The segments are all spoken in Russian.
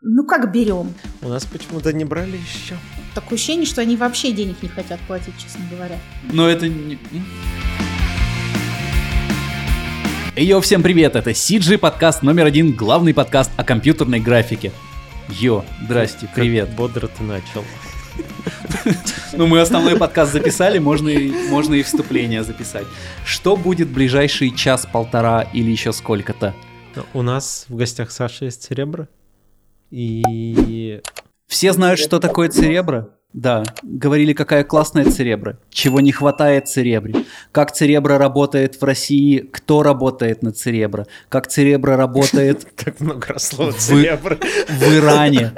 Ну как берем? У нас почему-то не брали еще. Такое ощущение, что они вообще денег не хотят платить, честно говоря. Но это не... Йо, всем привет, это CG подкаст номер один, главный подкаст о компьютерной графике. Йо, здрасте, привет. Как бодро ты начал. Ну, мы основной подкаст записали, можно и, можно и вступление записать. Что будет в ближайший час-полтора или еще сколько-то? У нас в гостях Саша есть Церебро. И... Все знают, что такое Церебро? Да, говорили, какая классная Церебро, чего не хватает Церебре, как Церебро работает в России, кто работает на Церебро, как Церебро работает Так много раз слово Церебро. в Иране.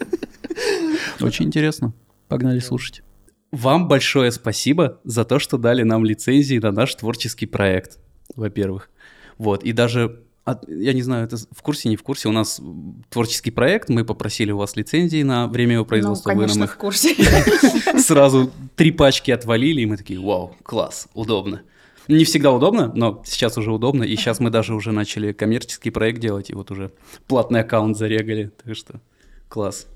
Очень интересно. Погнали слушать. Вам большое спасибо за то, что дали нам лицензии на наш творческий проект, во-первых. Вот, и даже, от- я не знаю, это в курсе, не в курсе, у нас творческий проект, мы попросили у вас лицензии на время его производства, ну, конечно, в курсе. сразу три пачки отвалили, и мы такие, вау, класс, удобно. Не всегда удобно, но сейчас уже удобно, и сейчас мы даже уже начали коммерческий проект делать, и вот уже платный аккаунт зарегали, так что класс.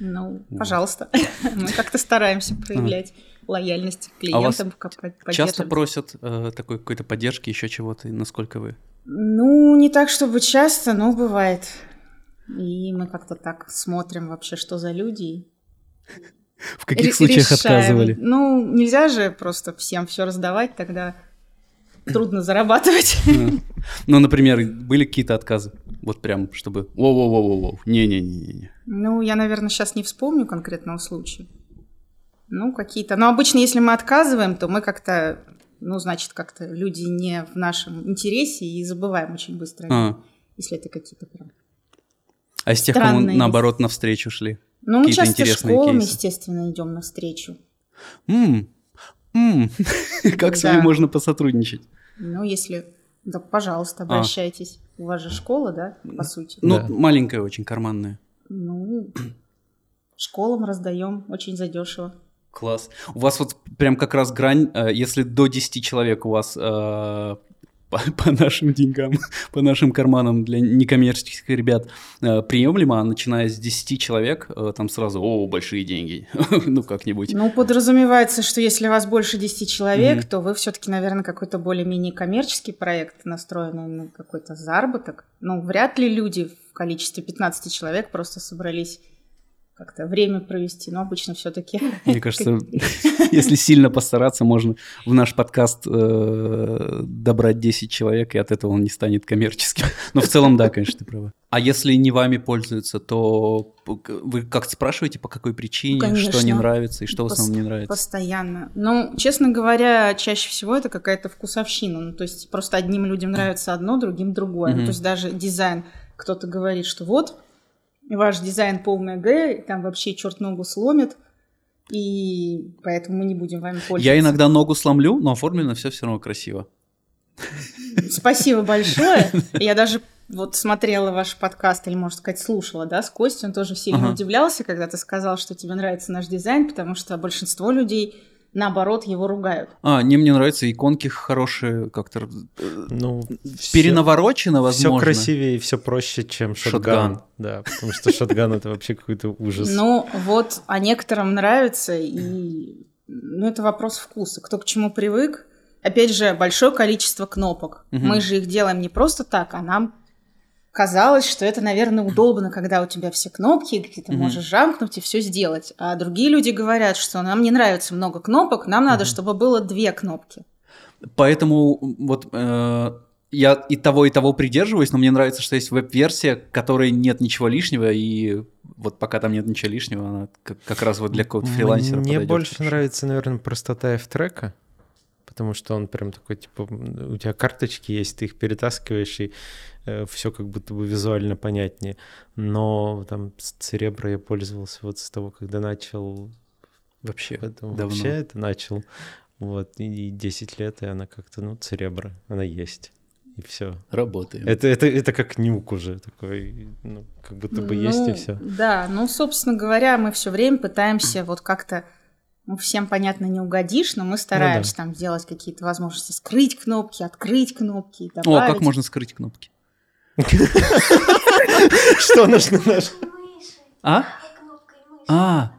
Ну, пожалуйста. Мы как-то стараемся проявлять лояльность к А вас клиентам. Часто просят э, такой какой-то поддержки, еще чего-то, насколько вы? Ну, не так, чтобы часто, но бывает. И мы как-то так смотрим вообще, что за люди. В каких случаях решаем. отказывали? Ну, нельзя же просто всем все раздавать, тогда трудно зарабатывать. Ну, например, были какие-то отказы? Вот прям, чтобы воу-воу-воу-воу, не-не-не-не. Ну, я, наверное, сейчас не вспомню конкретного случая. Ну, какие-то. Но обычно, если мы отказываем, то мы как-то, ну, значит, как-то люди не в нашем интересе и забываем очень быстро. А, Если это какие-то прям. а из тех, кому наоборот навстречу шли? Ну, мы часто школам, кейсы. естественно, идем навстречу. М, м, Как с вами можно посотрудничать? Ну, если. Да, пожалуйста, А. обращайтесь. У вас же школа, да, по сути? Ну, Да. маленькая очень, карманная. Ну, школам раздаем очень задешево. Класс. У вас вот прям как раз грань, э, если до 10 человек у вас э, по, по нашим деньгам, по нашим карманам для некоммерческих ребят э, приемлемо, а начиная с 10 человек, э, там сразу, о, большие деньги, ну как-нибудь. Ну, подразумевается, что если у вас больше 10 человек, Мгм. то вы все-таки, наверное, какой-то более-менее коммерческий проект, настроенный на какой-то заработок. Ну, вряд ли люди в количестве 15 человек просто собрались как-то время провести. Но обычно все-таки... Мне кажется, если сильно постараться, можно в наш подкаст э, добрать 10 человек, и от этого он не станет коммерческим. Но в целом, да, конечно, ты права. А если не вами пользуются, то вы как-то спрашиваете, по какой причине, что не Конечно. нравится и что в Пос- основном не нравится? Постоянно. Ну, честно говоря, чаще всего это какая-то вкусовщина. Ну, то есть просто одним людям нравится одно, другим другое. Ну, Мгм. то есть даже дизайн. Кто-то говорит, что вот, ваш дизайн полная Г, там вообще черт ногу сломит, и поэтому мы не будем вами пользоваться. Я иногда ногу сломлю, но оформлено все все равно красиво. Спасибо большое. Я даже вот смотрела ваш подкаст, или, можно сказать, слушала, да, с Костей, он тоже сильно Ага. удивлялся, когда ты сказал, что тебе нравится наш дизайн, потому что большинство людей, наоборот, его ругают. А, не мне нравятся иконки хорошие, как-то э, Ну, перенаворочено, Все возможно. красивее и все проще, чем Шотган. шотган. Да, потому что шотган это вообще какой-то ужас. Ну, вот, а некоторым нравится, и ну, это вопрос вкуса. Кто к чему привык. Опять же, большое количество кнопок. Мы же их делаем не просто так, а нам казалось, что это, наверное, удобно, когда у тебя все кнопки, и ты Мгм. можешь жамкнуть и все сделать. А другие люди говорят, что нам не нравится много кнопок, нам надо, Мгм. чтобы было две кнопки. Поэтому вот э, я и того, и того придерживаюсь, но мне нравится, что есть веб-версия, в которой нет ничего лишнего, и вот пока там нет ничего лишнего, она как, как раз вот для какого-то фрилансера Мне подойдет больше хорошо. нравится, наверное, простота F-трека, потому что он прям такой, типа, у тебя карточки есть, ты их перетаскиваешь, и все как будто бы визуально понятнее. Но там с Церебро я пользовался вот с того, когда начал Вообще, Поэтому давно. вообще это начал. Вот, и и 10 лет, и она как-то, ну, церебро, она есть. И все. Работаем. Это, это, это как нюк уже такой, ну, как будто бы есть, и Ну, все. Да, ну, собственно говоря, мы все время пытаемся вот как-то ну, всем, понятно, не угодишь, но мы стараемся там сделать какие-то возможности скрыть кнопки, открыть кнопки, О, а добавить. как можно скрыть кнопки? Что нужно нажать? А? А,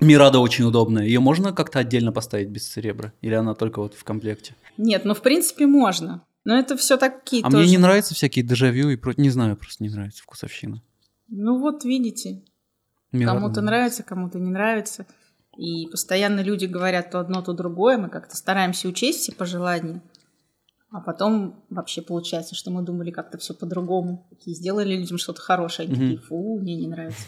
Мирада очень удобная. Ее можно как-то отдельно поставить без церебра? Или она только вот в комплекте? Нет, ну в принципе можно. Но это все такие А тоже. мне не нравятся всякие дежавю и про... Не знаю, просто не нравится вкусовщина. Ну вот видите, Мирада кому-то нравится, кому-то не нравится. И постоянно люди говорят то одно, то другое. Мы как-то стараемся учесть все пожелания. А потом вообще получается, что мы думали как-то все по-другому. Такие сделали людям что-то хорошее. Они Мгм. такие, фу, мне не нравится.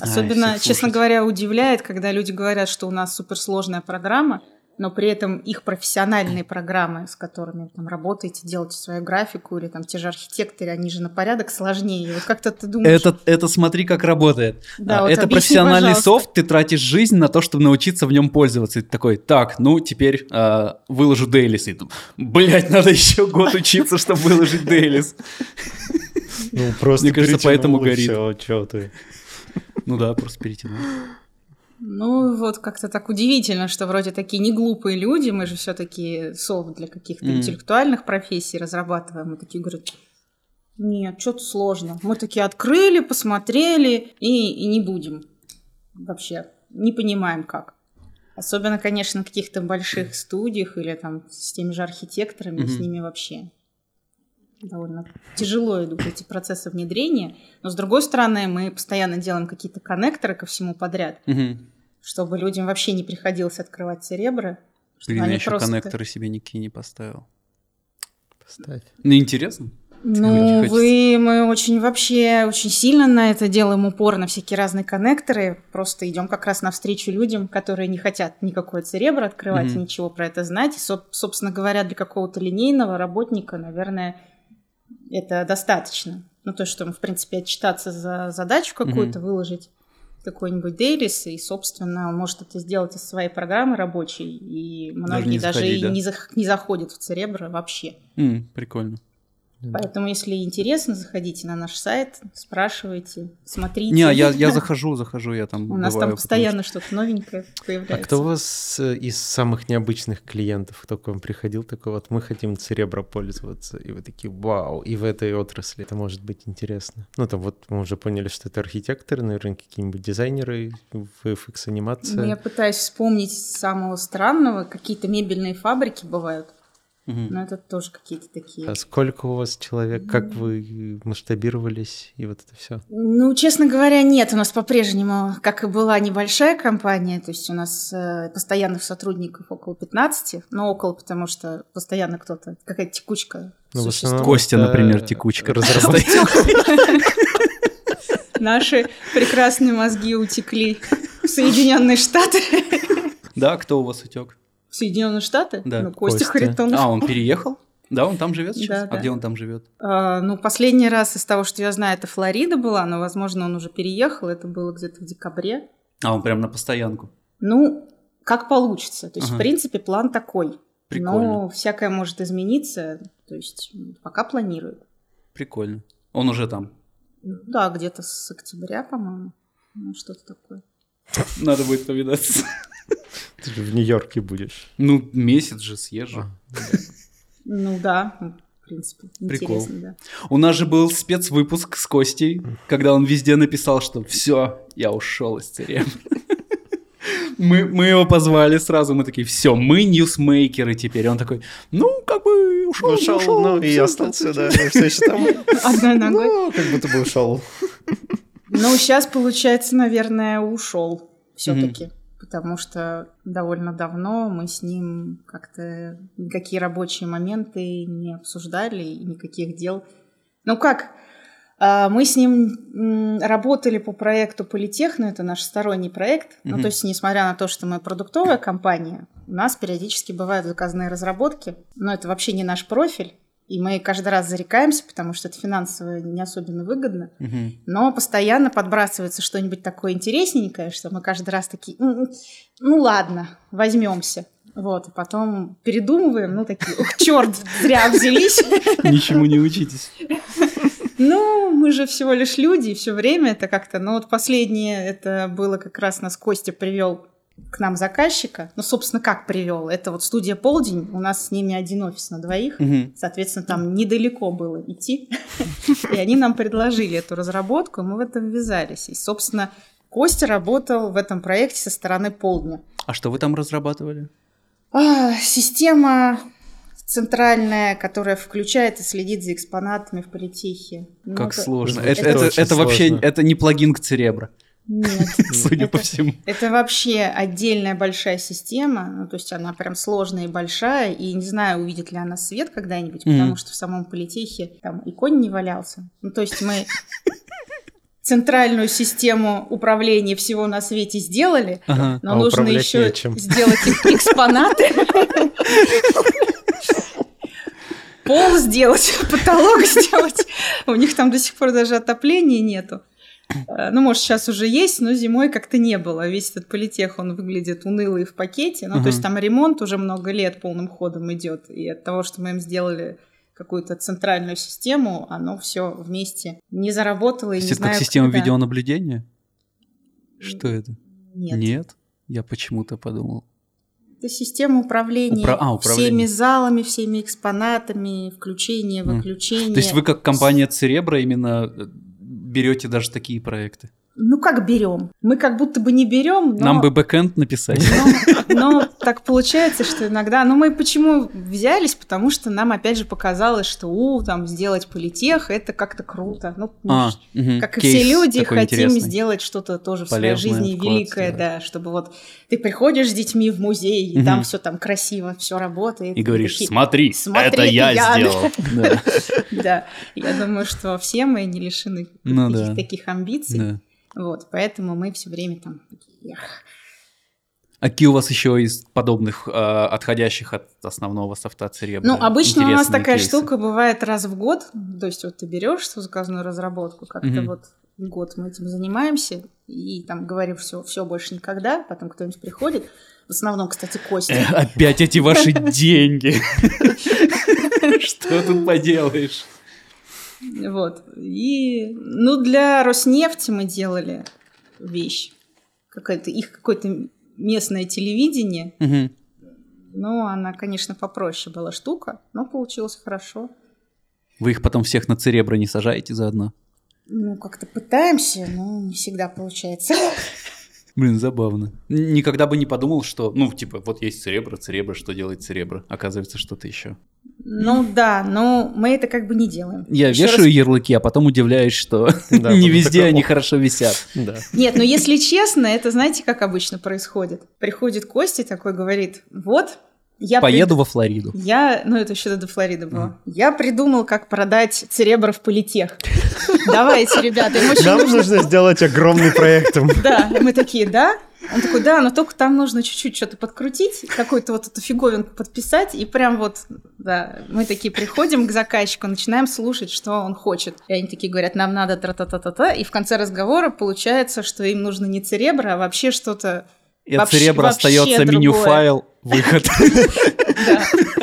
Особенно, честно говоря, удивляет, когда люди говорят, что у нас суперсложная программа, но при этом их профессиональные программы, с которыми вы там работаете, делаете свою графику, или там те же архитекторы, они же на порядок сложнее. И вот как-то ты думаешь... Это, это смотри, как работает. Да, А, вот это объясни, профессиональный пожалуйста. софт, ты тратишь жизнь на то, чтобы научиться в нем пользоваться. И ты такой, так, ну теперь а, выложу Дейлис. И тут, блять, надо еще год учиться, чтобы выложить Дейлис. Ну, просто Мне кажется, поэтому горит. чё ты. Ну да, просто перетянул. Ну, вот как-то так удивительно, что вроде такие не глупые люди, мы же все-таки софт для каких-то Мгм. интеллектуальных профессий разрабатываем, и такие говорят, нет, что-то сложно. Мы такие открыли, посмотрели и, и не будем. Вообще, не понимаем как. Особенно, конечно, на каких-то больших студиях или там с теми же архитекторами, с Мгм. ними вообще довольно тяжело идут эти процессы внедрения. Но, с другой стороны, мы постоянно делаем какие-то коннекторы ко всему подряд Мгм. чтобы людям вообще не приходилось открывать церебры. чтобы Блин, я еще просто- коннекторы себе никакие не поставил. Поставь. Ну, интересно. Ну, вы, мы очень вообще, очень сильно на это делаем упор, на всякие разные коннекторы. Просто идем как раз навстречу людям, которые не хотят никакой церебра открывать, Мгм. ничего про это знать. И, соб- собственно говоря, для какого-то линейного работника, наверное, это достаточно. Ну, то, что, в принципе, отчитаться за задачу какую-то, выложить какой-нибудь дейлис, и, собственно, он может это сделать из своей программы рабочей, и многие не даже, заходить, и да? не, зах- не заходят в церебро вообще. М, прикольно. Поэтому, если интересно, заходите на наш сайт, спрашивайте, смотрите. Не, я, я захожу, захожу, я там У нас бываю, там постоянно что-то новенькое появляется. А кто у вас э, из самых необычных клиентов, кто к вам приходил, такой вот, мы хотим церебро пользоваться, и вы такие, вау, и в этой отрасли это может быть интересно. Ну, там вот мы уже поняли, что это архитекторы, наверное, какие-нибудь дизайнеры, VFX-анимация. Ну, я пытаюсь вспомнить самого странного. Какие-то мебельные фабрики бывают. Мгм. Но это тоже какие-то такие. А сколько у вас человек, как вы масштабировались, и вот это все? Ну, честно говоря, нет. У нас по-прежнему, как и была, небольшая компания. То есть у нас э, постоянных сотрудников около 15. Но около, потому что постоянно кто-то, какая-то текучка Ну, существует. Костя, это например, текучка. разработка. Наши прекрасные мозги утекли в Соединенные Штаты. Да, кто у вас утек? Соединенные Штаты? Да, ну, Костя, Костя. Харитонов. А, он переехал? Да, он там живет сейчас? Да, а да. где он там живет? А, ну, последний раз из того, что я знаю, это Флорида была, но, возможно, он уже переехал. Это было где-то в декабре. А, он прям на постоянку. Ну, как получится. То есть, Ага. в принципе, план такой. Прикольно. Но всякое может измениться. То есть, пока планируют. Прикольно. Он уже там. Да, где-то с октября, по-моему. Ну, что-то такое. Надо будет повидаться. Ты же в Нью-Йорке будешь. Ну, месяц же съезжу. А, Ну да, в принципе, Прикол. интересно, да. У нас же был спецвыпуск с Костей, когда он везде написал, что все, я ушел из ЦРМ. Мы, мы его позвали сразу, мы такие, все, мы ньюсмейкеры теперь. Он такой, ну, как бы ушел, Ушел, ну и остался, да, все еще там. Одной ногой. Ну, как будто бы ушел. Ну, сейчас, получается, наверное, ушел все-таки. Потому что довольно давно мы с ним как-то никакие рабочие моменты не обсуждали и никаких дел. Ну как, а, мы с ним работали по проекту Политехно, это наш сторонний проект. Ну, Мгм. то есть, несмотря на то, что мы продуктовая компания, у нас периодически бывают заказные разработки, но это вообще не наш профиль. И мы каждый раз зарекаемся, потому что это финансово не особенно выгодно. Мгм. Но постоянно подбрасывается что-нибудь такое интересненькое, что мы каждый раз такие, «М, м, ну ладно, возьмемся. Вот, и потом передумываем, ну такие, ух, черт, зря взялись. Ничему не учитесь. Ну, мы же всего лишь люди, и все время это как-то... Ну, вот последнее, это было как раз нас Костя привел к нам заказчика. Ну, собственно, как привел? Это вот студия «Полдень». У нас с ними один офис на двоих. Мгм. Соответственно, там недалеко было идти. И они нам предложили эту разработку, и мы в это ввязались. И, собственно, Костя работал в этом проекте со стороны «Полдня». А что вы там разрабатывали? А, система центральная, которая включает и следит за экспонатами в политехе. Ну, Как это- сложно. это Это, это, это вообще сложно. это не плагин к Церебро, Нет. судя по Это- всему. Это вообще отдельная большая система, ну, то есть она прям сложная и большая, и не знаю, увидит ли она свет когда-нибудь, Мгм. потому что в самом политехе там и конь не валялся. Ну, то есть мы центральную систему управления всего на свете сделали, Ага. но А нужно еще нечем. сделать экспонаты. Пол сделать, потолок сделать. У них там до сих пор даже отопления нету. Э, Ну, может, сейчас уже есть, но зимой как-то не было. Весь этот политех, он выглядит унылый в пакете. Ну, Мгм. то есть там ремонт уже много лет полным ходом идет. И от того, что мы им сделали какую-то центральную систему, оно все вместе не заработало. И То не это как знаю, система когда. видеонаблюдения? Что это? Нет. Я почему-то подумал. Это система управления, Упра- а, управление. всеми залами, всеми экспонатами, включение, выключение. То есть вы как компания Церебро именно э, берете даже такие проекты? Ну как берем? Мы как будто бы не берем, но... Нам бы бэкэнд написать. Но, но так получается, что иногда... Ну, мы почему взялись? Потому что нам, опять же, показалось, что, у, там, сделать политех, это как-то круто. Ну, А, как и все люди, хотим интересный. сделать что-то тоже в своей жизни вклад великое, да, чтобы вот ты приходишь с детьми в музей, и там все там красиво, все работает. И говоришь, такие, смотри, «Смотри, это я я». сделал. Да, я думаю, что все мы не лишены Ну таких амбиций. Вот, поэтому мы все время там «Эх». А какие у вас еще из подобных, э, отходящих от основного софта Церебро? Ну, обычно у нас такая кейсы? штука бывает раз в год. То есть вот ты берешь свою заказанную разработку, как-то Мгм. вот год мы этим занимаемся, и там говорим все, все больше никогда, потом кто-нибудь приходит. В основном, кстати, Костя. Эх, опять эти ваши деньги. Что тут поделаешь? Вот. И, ну, для Роснефти мы делали вещь. Какое-то, их какое-то местное телевидение. Мгм. Ну, она, конечно, попроще была штука, но получилось хорошо. Вы их потом всех на Церебро не сажаете заодно? Ну, как-то пытаемся, но не всегда получается. Блин, забавно. Никогда бы не подумал, что, ну, типа, вот есть Церебро, Церебро, что делает Церебро? Оказывается, что-то еще. Ну да, но мы это как бы не делаем. Я Ещё вешаю раз- ярлыки, а потом удивляюсь, что Да, не везде такой, они хорошо висят. Да. Нет, ну если честно, это знаете, как обычно происходит? Приходит Костя такой, говорит, вот, я... Поеду прид- во Флориду. Я, ну это еще до Флориды было. Я придумал, как продать церебро в политех. Давайте, ребята, им очень Нам нужно... нужно сделать огромный проект. Да, и мы такие, да? Он такой, да, но только там нужно чуть-чуть что-то подкрутить, какую-то вот эту фиговинку подписать, и прям вот, да, мы такие приходим к заказчику, начинаем слушать, что он хочет. И они такие говорят, нам надо тра-та-та-та-та, и в конце разговора получается, что им нужно не церебро, а вообще что-то... И от Вообще- остается другое. меню файл, выход.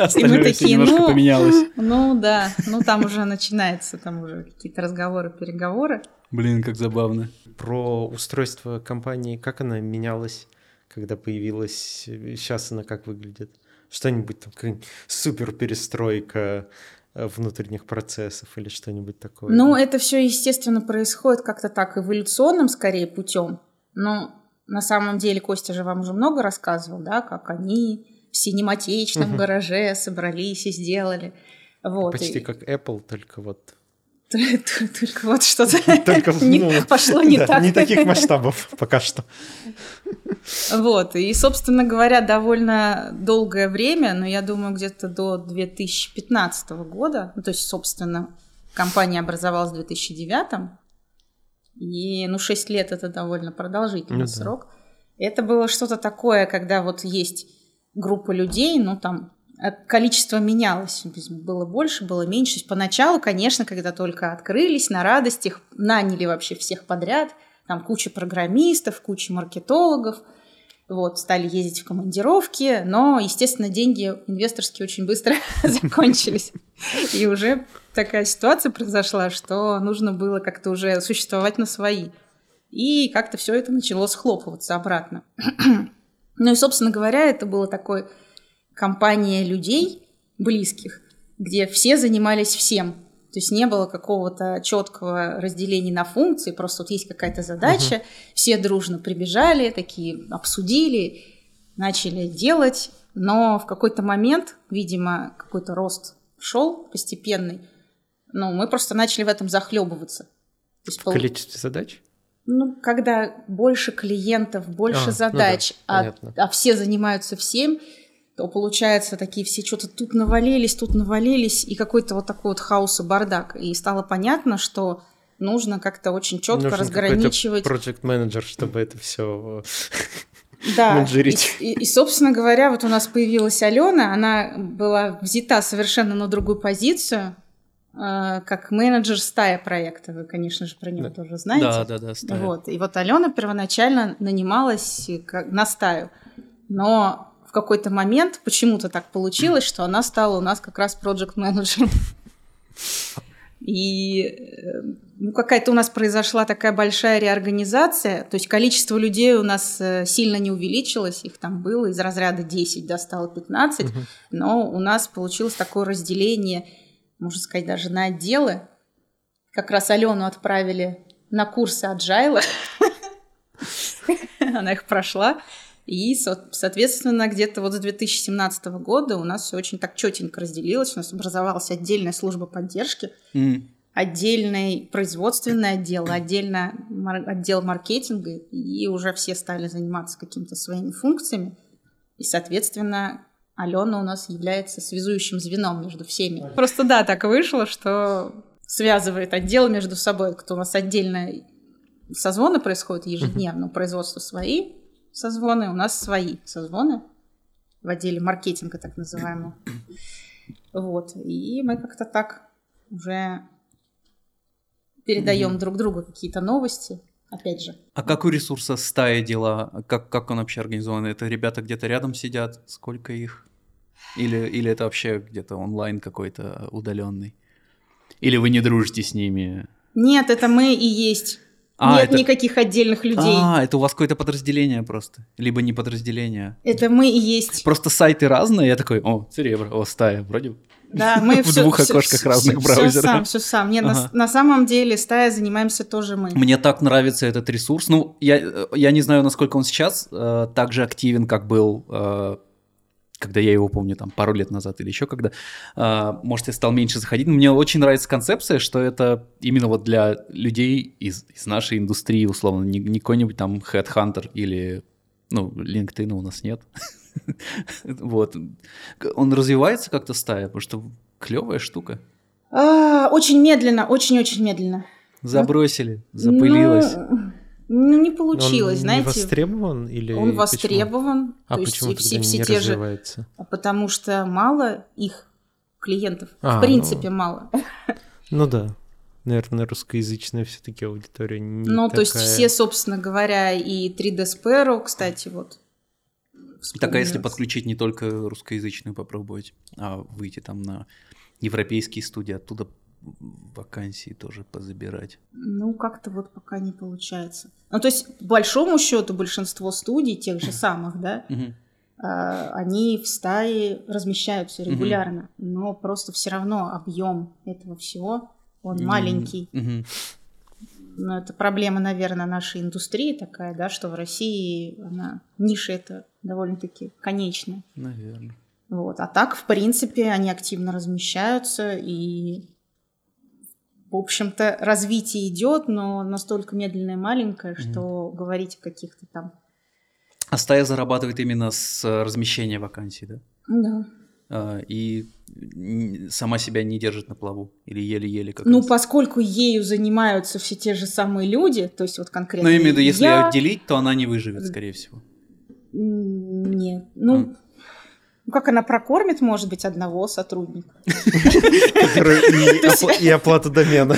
Остальное всё такие, немножко ну, поменялось. Ну да, ну там уже начинается, там уже какие-то разговоры, переговоры. Блин, как забавно. Про устройство компании, как она менялась, когда появилась, сейчас она как выглядит? Что-нибудь там, какая-нибудь супер перестройка э, внутренних процессов или что-нибудь такое? Ну, это все, естественно, происходит как-то так эволюционным, скорее, путем. Но на самом деле Костя же вам уже много рассказывал, да, как они в синематечном Мгм. гараже собрались и сделали. Вот. Почти и- как Apple, только вот... Только вот что-то Только, ну, пошло не так. Не таких масштабов пока что. Вот, и, собственно говоря, довольно долгое время, но я думаю, где-то до 2015 года, ну, то есть, собственно, компания образовалась в 2009, и, ну, 6 лет это довольно продолжительный Ну да. срок. Это было что-то такое, когда вот есть группа людей, ну, там, э, количество менялось, было больше, было меньше. То есть поначалу, конечно, когда только открылись, на радостях наняли вообще всех подряд, там куча программистов, куча маркетологов, вот, стали ездить в командировки, но, естественно, деньги инвесторские очень быстро закончились. И уже такая ситуация произошла, что нужно было как-то уже существовать на свои. И как-то все это начало схлопываться обратно. Ну и, собственно говоря, это была такой компания людей близких, где все занимались всем. То есть не было какого-то четкого разделения на функции, просто вот есть какая-то задача, uh-huh. все дружно прибежали, такие обсудили, начали делать, но в какой-то момент, видимо, какой-то рост шел постепенный, ну, мы просто начали в этом захлебываться. В пол... количестве задач? Ну, когда больше клиентов, больше а, задач, ну да, а, а все занимаются всем, то получается такие все что-то тут навалились, тут навалились, и какой-то вот такой вот хаос и бардак. И стало понятно, что нужно как-то очень четко Нужен разграничивать. Project менеджер, чтобы это все да, и, и, и, собственно говоря, вот у нас появилась Алена, она была взята совершенно на другую позицию, э, как менеджер стая проекта. Вы, конечно же, про нее да. тоже знаете. Да, да, да, стая. Вот. И вот Алена первоначально нанималась как, на стаю, но какой-то момент почему-то так получилось, что она стала у нас как раз проект менеджером и э, ну, какая-то у нас произошла такая большая реорганизация, то есть количество людей у нас э, сильно не увеличилось, их там было из разряда 10 до стало 15, угу. но у нас получилось такое разделение, можно сказать, даже на отделы. Как раз Алену отправили на курсы Agile, она их прошла, и, соответственно, где-то вот с 2017 года у нас все очень так четенько разделилось. У нас образовалась отдельная служба поддержки, mm. отдельный производственный отдел, отдельно отдел маркетинга, и уже все стали заниматься какими-то своими функциями. И, соответственно, Алена у нас является связующим звеном между всеми. Просто да, так вышло, что связывает отдел между собой, кто у нас отдельно созвоны происходят ежедневно, производство свои, созвоны, у нас свои созвоны в отделе маркетинга, так называемого. Вот. И мы как-то так уже передаем mm-hmm. друг другу какие-то новости, опять же. А как у ресурса стаи дела? Как, как он вообще организован? Это ребята где-то рядом сидят? Сколько их? Или, или это вообще где-то онлайн какой-то удаленный? Или вы не дружите с ними? Нет, это мы и есть а, Нет это... никаких отдельных людей. А, это у вас какое-то подразделение просто. Либо не подразделение. Это мы и есть. Просто сайты разные. Я такой, о, Церебро, о, стая, вроде да, мы в двух окошках разных браузеров. Все сам, все сам. Нет, ага. на, на самом деле стая занимаемся тоже мы. Мне так нравится этот ресурс. Ну, я, я не знаю, насколько он сейчас э, так же активен, как был э, когда я его помню, там, пару лет назад или еще когда, э, может, я стал меньше заходить. Но мне очень нравится концепция, что это именно вот для людей из, из нашей индустрии, условно, не, не какой-нибудь там Headhunter или, ну, LinkedIn у нас нет. Вот. Он развивается как-то стая, потому что клевая штука. А, очень медленно, очень-очень медленно. Забросили, запылилось. Ну, ну, не получилось, он знаете. Он востребован или Он востребован. А почему есть, тогда все, не все развивается? Же, потому что мало их клиентов. А, в принципе, ну... мало. Ну да. Наверное, русскоязычная все-таки аудитория не Ну, такая... то есть все, собственно говоря, и 3D Sparrow, кстати, вот. Так, а если подключить не только русскоязычную попробовать, а выйти там на европейские студии, оттуда вакансии тоже позабирать? Ну, как-то вот пока не получается. Ну, то есть, по большому счету, большинство студий, тех же самых, да, а, они в стае размещаются регулярно, но просто все равно объем этого всего, он маленький. Но это проблема, наверное, нашей индустрии такая, да, что в России она, ниша это довольно-таки конечная. Наверное. Вот. А так, в принципе, они активно размещаются, и в общем-то, развитие идет, но настолько медленное и маленькое, mm-hmm. что говорить о каких-то там... А стая зарабатывает именно с э, размещения вакансий, да? Да. А, и сама себя не держит на плаву или еле-еле как Ну, поскольку ею занимаются все те же самые люди, то есть вот конкретно Ну, в виду, если я... отделить, то она не выживет, скорее всего. Нет, ну... Ну, как она прокормит, может быть, одного сотрудника? И оплату домена.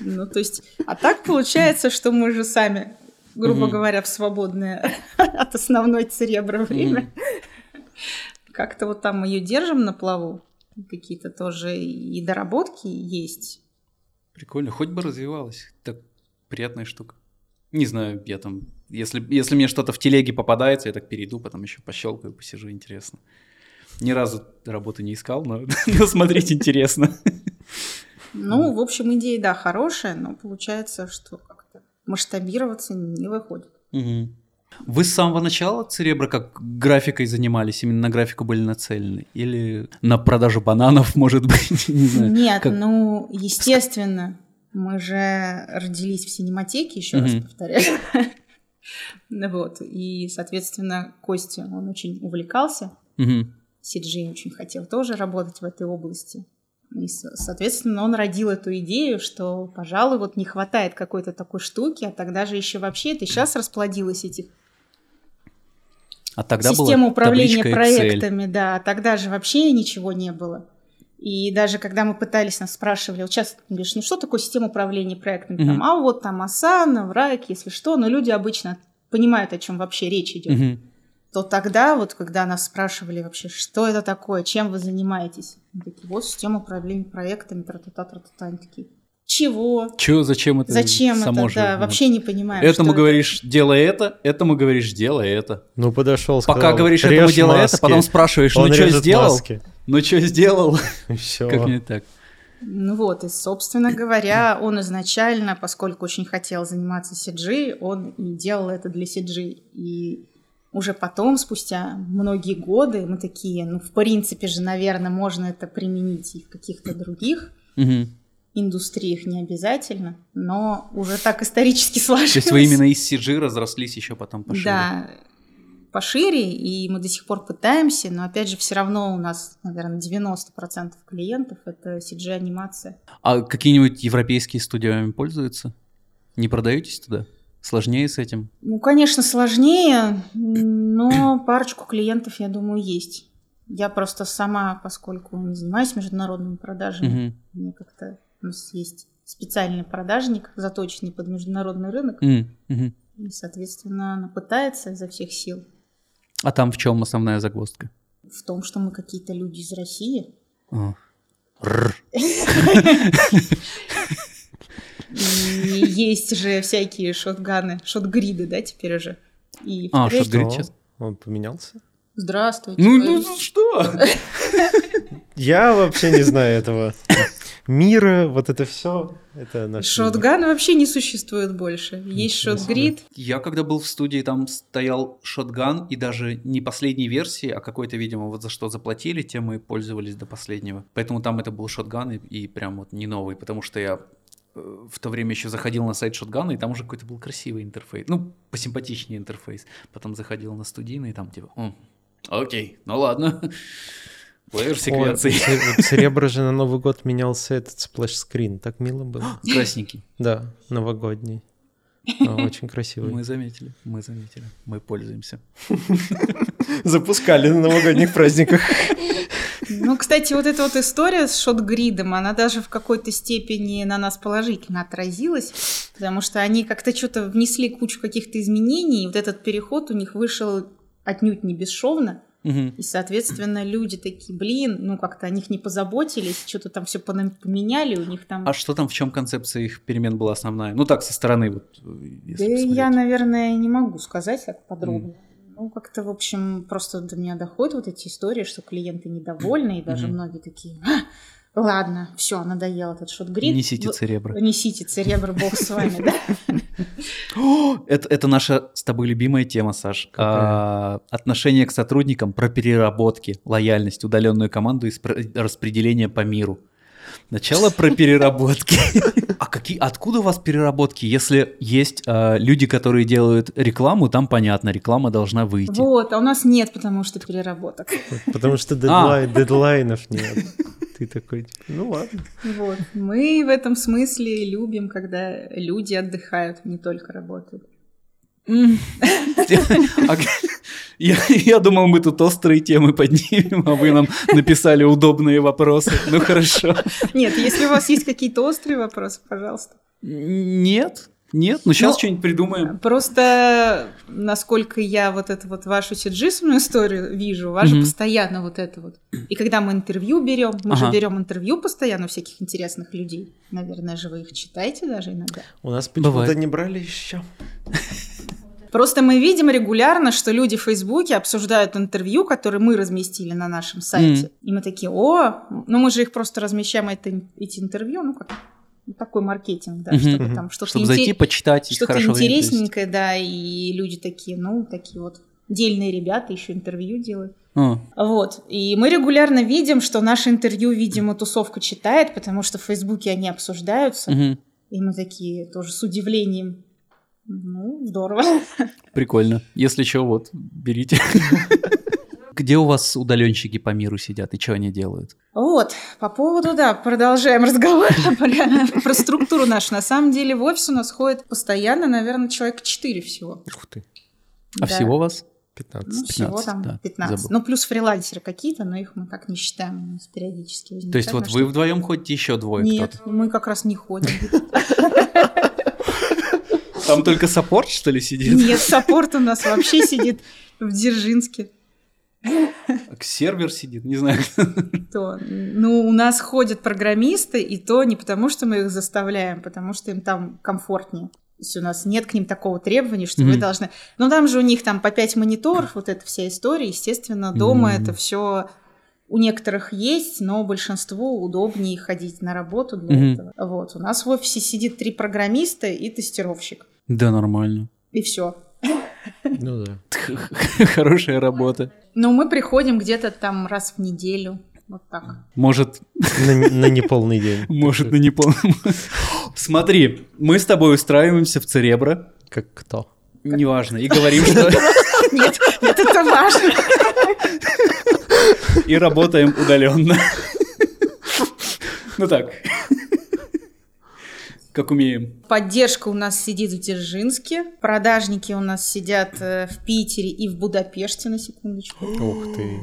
Ну, то есть, а так получается, что мы же сами, грубо говоря, в свободное от основной церебра время, как-то вот там ее держим на плаву. Какие-то тоже и доработки есть. Прикольно, хоть бы развивалась. Так приятная штука. Не знаю, я там... Если, если мне что-то в телеге попадается, я так перейду, потом еще пощелкаю, посижу, интересно. Ни разу работы не искал, но, но смотреть интересно. Ну, в общем, идея, да, хорошая, но получается, что как-то масштабироваться не выходит. Угу. Вы с самого начала Церебра как графикой занимались, именно на графику были нацелены? Или на продажу бананов, может быть? Не знаю. Нет, как... ну, естественно, мы же родились в синематеке, еще раз повторяю. Вот, и, соответственно, Костя, он очень увлекался. Сиджи очень хотел тоже работать в этой области. И, соответственно, он родил эту идею, что, пожалуй, вот не хватает какой-то такой штуки, а тогда же еще вообще это сейчас расплодилось этих а тогда система управления проектами, да, тогда же вообще ничего не было. И даже когда мы пытались, нас спрашивали, вот сейчас говоришь, ну что такое система управления проектами? Mm-hmm. Там, а вот там Asana, Врайк, если что, но люди обычно понимают, о чем вообще речь идет. Mm-hmm. То тогда, вот когда нас спрашивали вообще, что это такое, чем вы занимаетесь, мы такие, вот система управления проектами, тра-та-та, тра-та-та, они такие, чего? Чего, зачем это? Зачем само это, да, вообще не понимаю. Этому говоришь, это. делай это, этому говоришь, делай это. Ну, подошел, сказал, Пока говоришь, этому делай маски. это, потом спрашиваешь, ну, что сделал? Маски. Ну, что сделал? Все. Как не так? Ну вот, и, собственно говоря, он изначально, поскольку очень хотел заниматься CG, он и делал это для CG. И уже потом, спустя многие годы, мы такие, ну, в принципе же, наверное, можно это применить и в каких-то других угу индустриях не обязательно, но уже так исторически сложилось. То есть вы именно из CG разрослись еще потом пошире? Да, пошире, и мы до сих пор пытаемся, но опять же все равно у нас, наверное, 90% клиентов это CG-анимация. А какие-нибудь европейские студии пользуются? Не продаетесь туда? Сложнее с этим? Ну, конечно, сложнее, но парочку клиентов, я думаю, есть. Я просто сама, поскольку не занимаюсь международными продажами, угу. мне как-то у нас есть специальный продажник, заточенный под международный рынок. Mm -hmm. И, соответственно, она пытается изо всех сил. А там в чем основная загвоздка? В том, что мы какие-то люди из России. И есть же всякие шотганы, шотгриды, да, теперь уже. И а, шотгрид сейчас? Он поменялся? Здравствуйте. Ну, ну что? Я вообще не знаю этого мира, вот это все. Это наш Шотган мир. вообще не существует больше. Есть шотгрид. Я когда был в студии, там стоял шотган, и даже не последней версии, а какой-то, видимо, вот за что заплатили, тем мы пользовались до последнего. Поэтому там это был шотган и, и прям вот не новый, потому что я э, в то время еще заходил на сайт Шотгана, и там уже какой-то был красивый интерфейс. Ну, посимпатичнее интерфейс. Потом заходил на студийный, и там типа, окей, ну ладно. Плеер секвенций. Cerebro же на Новый год менялся этот splash screen. Так мило было. Красненький. Да, новогодний. Очень красивый. Мы заметили, мы заметили. Мы пользуемся. Запускали на новогодних праздниках. Ну, кстати, вот эта вот история с ShotGrid ом, она даже в какой-то степени на нас положительно отразилась, потому что они как-то что-то внесли кучу каких-то изменений, и вот этот переход у них вышел отнюдь не бесшовно. Угу. И, соответственно, люди такие, блин, ну как-то о них не позаботились, что-то там все поменяли, у них там... А что там, в чем концепция их перемен была основная? Ну так, со стороны вот, Да посмотреть. я, наверное, не могу сказать так подробно. Mm. Ну, как-то, в общем, просто до меня доходят вот эти истории, что клиенты недовольны, и даже mm-hmm. многие такие, а, Ладно, все, надоел этот шотгрид. Несите церебро. Несите церебро, бог с вами, да? Это, это наша с тобой любимая тема, Саш. А, отношение к сотрудникам про переработки, лояльность, удаленную команду и распределение по миру. Начало про переработки. А какие, откуда у вас переработки? Если есть э, люди, которые делают рекламу, там понятно, реклама должна выйти. Вот, а у нас нет, потому что переработок. Потому что дедлайн, а. дедлайнов нет. Ты такой, типа, ну ладно. Вот, мы в этом смысле любим, когда люди отдыхают, не только работают. Я, я думал, мы тут острые темы поднимем, а вы нам написали удобные вопросы. Ну хорошо. Нет, если у вас есть какие-то острые вопросы, пожалуйста. Нет. Нет, ну сейчас Ну, что-нибудь придумаем. Просто, насколько я вот эту вот вашу сиджисовную историю вижу, у вас же Мгм. постоянно вот это вот. И когда мы интервью берем, мы же Ага. берем интервью постоянно у всяких интересных людей. Наверное же вы их читаете даже иногда. У нас почему-то Бывает. не брали еще. Просто мы видим регулярно, что люди в Фейсбуке обсуждают интервью, которые мы разместили на нашем сайте. И мы такие, о, ну мы же их просто размещаем, это, эти интервью, ну как такой маркетинг, да, Мгм. чтобы Мгм. там что-то Чтобы интерес- зайти, почитать что-то интересненькое, да, и люди такие, ну, такие вот дельные ребята еще интервью делают. А, Вот. И мы регулярно видим, что наше интервью, видимо, тусовка читает, потому что в Фейсбуке они обсуждаются. мгм. И мы такие тоже с удивлением. Ну, здорово. Прикольно. Если что, вот, берите. Где у вас удаленщики по миру сидят и что они делают? Вот, по поводу, да, продолжаем разговор про, структуру нашу. На самом деле в офис у нас ходит постоянно, наверное, человек 4 всего. Ух ты, А всего вас? 15. Ну, всего 15, там да, 15. забыл. Ну, плюс фрилансеры какие-то, но их мы так не считаем. У нас периодически То есть возникает вот вы вдвоем ходите, еще двое Нет, кто-то? мы как раз не ходим. Там только support, что ли, сидит? Нет, support у нас вообще сидит в Дзержинске. Сервер сидит, не знаю. То, ну, у нас ходят программисты, и то не потому, что мы их заставляем, потому что им там комфортнее. То есть у нас нет к ним такого требования, что вы Мгм. должны... Ну, там же у них там по 5 мониторов, вот эта вся история. Естественно, дома Мгм. это все у некоторых есть, но большинству удобнее ходить на работу для Мгм. этого. Вот. У нас в офисе сидит три программиста и тестировщик. Да, нормально. И все. Ну да. Хорошая работа. Но мы приходим где-то там раз в неделю. Вот так. Может, На, на неполный день. может, на неполном... Смотри, мы с тобой устраиваемся в Церебро, Как кто? неважно, и говорим, что... Нет, нет, это важно. И работаем удаленно. Ну так. Как умеем. Поддержка у нас сидит в Дзержинске. Продажники у нас сидят э, в Питере и в Будапеште, на секундочку. Ух ты.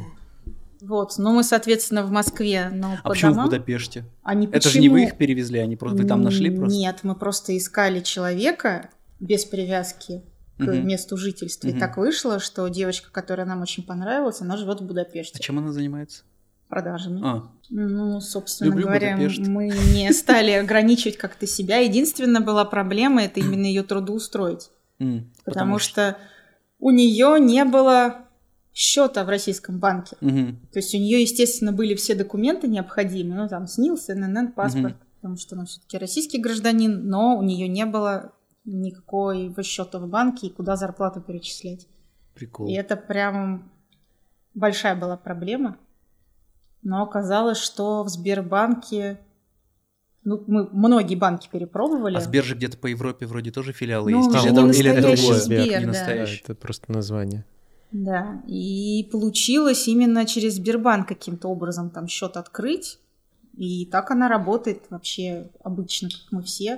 Вот, ну мы, соответственно, в Москве, но А по почему в домам. Будапеште? А не Это же не вы почему? их перевезли, они просто вы там нашли просто? Нет, мы просто искали человека без привязки к Мгм. месту жительства. Мгм. И так вышло, что девочка, которая нам очень понравилась, она живет в А Будапеште чем она занимается? Продажами. А, Ну, собственно Люблю говоря, Будапешт. мы не стали ограничивать как-то себя. Единственная была проблема это именно ее трудоустроить. м, Потому что у нее не было счета в российском банке. Мгм. То есть у нее, естественно, были все документы необходимые, ну там СНИЛС, ННН, паспорт, потому что она все-таки российский гражданин, но у нее не было никакого счета в банке и куда зарплату перечислять. Прикол. И это прям большая была проблема. Но оказалось, что в Сбербанке, ну, мы многие банки перепробовали. А Сбер же где-то по Европе вроде тоже филиалы Ну, есть? Или это, не или это настоящий другое? Сбер, не да. Да, настоящий. это просто название. Да, и получилось именно через Сбербанк каким-то образом там счет открыть. И так она работает вообще обычно, как мы все.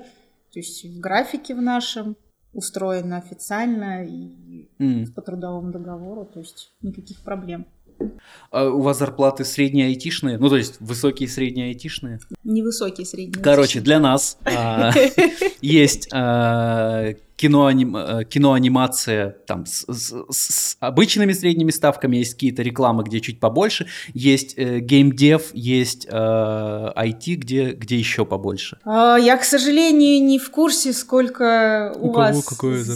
То есть в графике в нашем устроено официально и М. по трудовому договору, то есть никаких проблем. А у вас зарплаты средние айтишные? Ну, то есть высокие средние айтишные? Невысокие средние. Короче, для нас а, есть а, киноаним- киноанимация там с, с- с обычными средними ставками, есть какие-то рекламы, где чуть побольше, есть э, геймдев, есть э, IT, где, где еще побольше. Я, к сожалению, не в курсе, сколько у, вас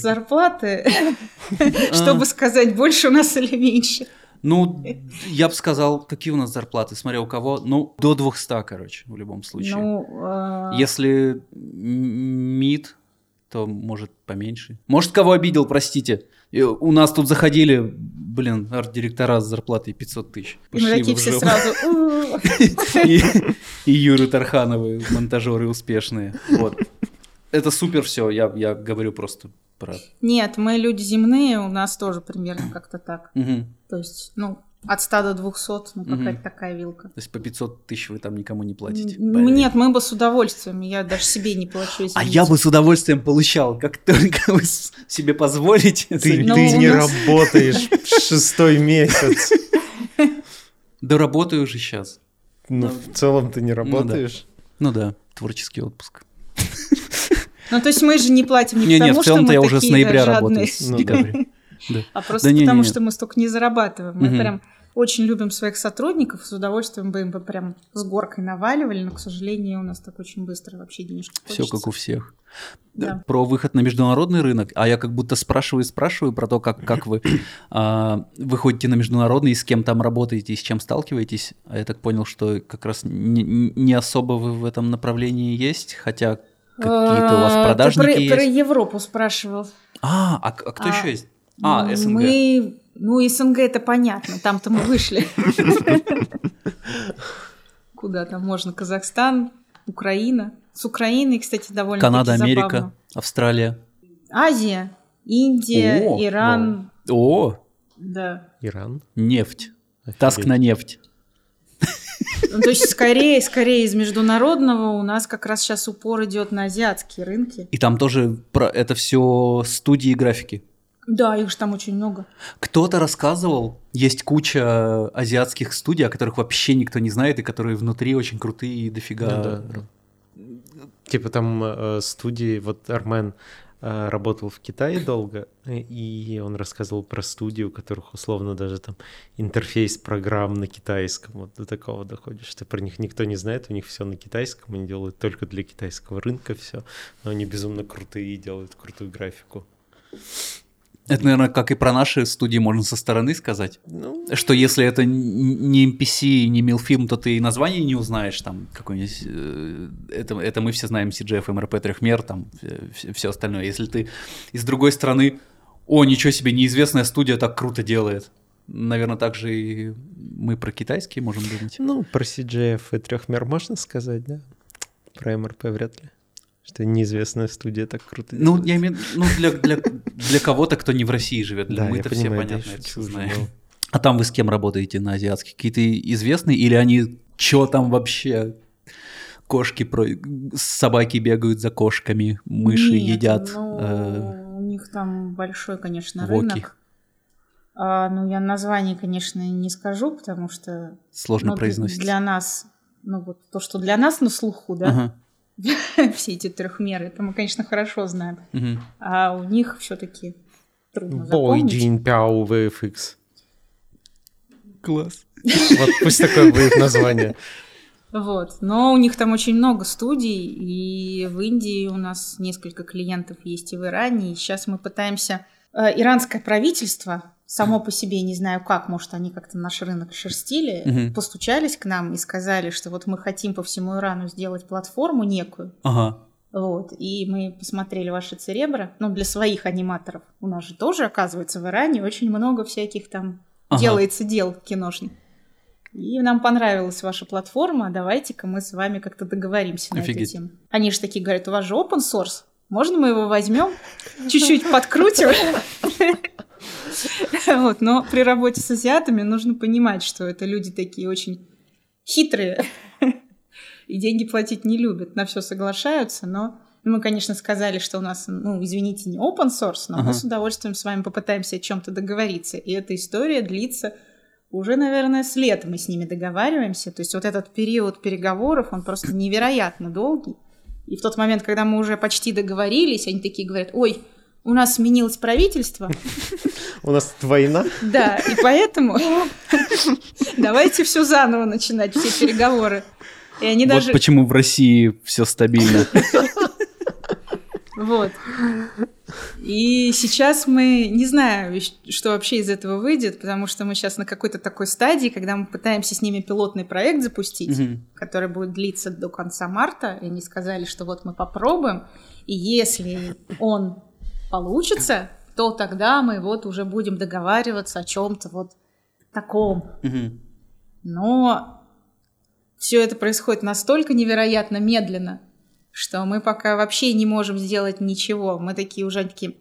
зарплаты, чтобы сказать, больше у нас или меньше. Ну, я бы сказал, какие у нас зарплаты, смотря у кого, ну, до 200, короче, в любом случае. Ну, а, Если мид, то может поменьше. Может, кого обидел, простите. И У нас тут заходили, блин, арт-директора с зарплатой 500 тысяч. Пошли такие вы в все сразу... И, Юры Тархановы, монтажеры успешные. Вот. Это супер все, я, я говорю просто про... Нет, мы люди земные, у нас тоже примерно как-то так. То есть, ну, от 100 до 200, ну, какая-то Мгм. такая вилка. То есть по 500 тысяч вы там никому не платите. Блин. Нет, мы бы с удовольствием, я даже себе не плачу, А извините. я бы с удовольствием получал, как только вы себе позволите. Ты, Ну, ты не нас- работаешь шестой месяц. Доработаю уже сейчас. Ну, в целом ты не работаешь. Ну да, творческий отпуск. Ну, то есть мы же не платим не, Не, не, потому, в целом-то что мы я уже с такие ноября жадные, работаю. с Ну, декабря. Да. а просто Да не, не, потому, не. что мы столько не зарабатываем. Мы Мгм. прям очень любим своих сотрудников, с удовольствием бы им бы прям с горкой наваливали, но, к сожалению, у нас так очень быстро вообще денежки Все как у всех. Да. Про выход на международный рынок, а я как будто спрашиваю и спрашиваю про то, как, как вы а, выходите на международный, и с кем там работаете, и с чем сталкиваетесь. А я так понял, что как раз не, не особо вы в этом направлении есть, хотя какие-то у вас А, продажники Ты про, есть. про Европу спрашивал. А, а, а кто А, еще есть? А, Ну, СНГ. Мы, ну, СНГ это понятно, там-то мы вышли. Куда там можно? Казахстан, Украина. С Украиной, кстати, довольно Канада, Америка. Австралия. Азия, Индия, О, Иран. О, Да. Иран. нефть. Офигеть. Таск на нефть. Ну, то есть скорее, скорее из международного у нас как раз сейчас упор идет на азиатские рынки. И там тоже про это все студии графики. Да, их же там очень много. Кто-то рассказывал, есть куча азиатских студий, о которых вообще никто не знает, и которые внутри очень крутые и дофига. Ну да, да. Типа там э, студии, вот Армен э, работал в Китае долго, э, и он рассказывал про студию, у которых условно даже там интерфейс программ на китайском, вот до такого доходит, что про них никто не знает, у них все на китайском, они делают только для китайского рынка все, но они безумно крутые и делают крутую графику. Это, наверное, как и про наши студии можно со стороны сказать. Ну, Что если это не NPC, не Милфильм, то ты и название не узнаешь, там, какой-нибудь... э, Это, это мы все знаем CGF, MRP, трехмер, там, все остальное. Если ты из другой стороны, о, ничего себе, неизвестная студия так круто делает. Наверное, так же и мы про китайские можем думать. ну, про CGF и трехмер можно сказать, да? Про МРП вряд ли. Что неизвестная студия так круто Ну, делает. я имею ну, для, для, для кого-то, кто не в России живет. Для Да, я мы-то все понятно, я это знаем. но- А там вы с кем работаете на азиатских? Какие-то известные или они что там вообще? Кошки, про... собаки бегают за кошками, мыши Нет, едят. ну, э, у них там большой, конечно, воки. рынок. А, ну, я название, конечно, не скажу, потому что сложно ну, для- произносится. для нас, ну вот то, что для нас на слуху, да, Ага, все эти трехмеры, это мы, конечно, хорошо знаем. А у них все-таки трудно Бой запомнить. Джин Пяо VFX. Класс. Вот пусть такое будет название. Вот. Но у них там очень много студий, и в Индии у нас несколько клиентов есть, и в Иране. И сейчас мы пытаемся... Э, Иранское правительство само по себе, не знаю как, может, они как-то наш рынок шерстили, Мгм. постучались к нам и сказали, что вот мы хотим по всему Ирану сделать платформу некую. Ага. Вот, и мы посмотрели ваши церебра, ну, для своих аниматоров. У нас же тоже, оказывается, в Иране очень много всяких там Ага. делается дел киношных. И нам понравилась ваша платформа, давайте-ка мы с вами как-то договоримся на эту тему. Они же такие говорят, у вас же open source, можно мы его возьмем, чуть-чуть подкрутим? Вот, но при работе с азиатами нужно понимать, что это люди такие очень хитрые и деньги платить не любят, на все соглашаются, но мы, конечно, сказали, что у нас, ну, извините, не open source, но Ага. мы с удовольствием с вами попытаемся о чем-то договориться. И эта история длится уже, наверное, с лета мы с ними договариваемся. То есть вот этот период переговоров, он просто невероятно долгий. И в тот момент, когда мы уже почти договорились, они такие говорят, ой, у нас сменилось правительство, У нас война. да, и поэтому давайте все заново начинать, все переговоры. И они Вот даже... почему в России все стабильно. Вот. И сейчас мы не знаю, что вообще из этого выйдет, потому что мы сейчас на какой-то такой стадии, когда мы пытаемся с ними пилотный проект запустить, Мгм. который будет длиться до конца марта. И они сказали, что вот мы попробуем, и если он получится, то тогда мы вот уже будем договариваться о чем-то вот таком. Но все это происходит настолько невероятно медленно, что мы пока вообще не можем сделать ничего. Мы такие уже такие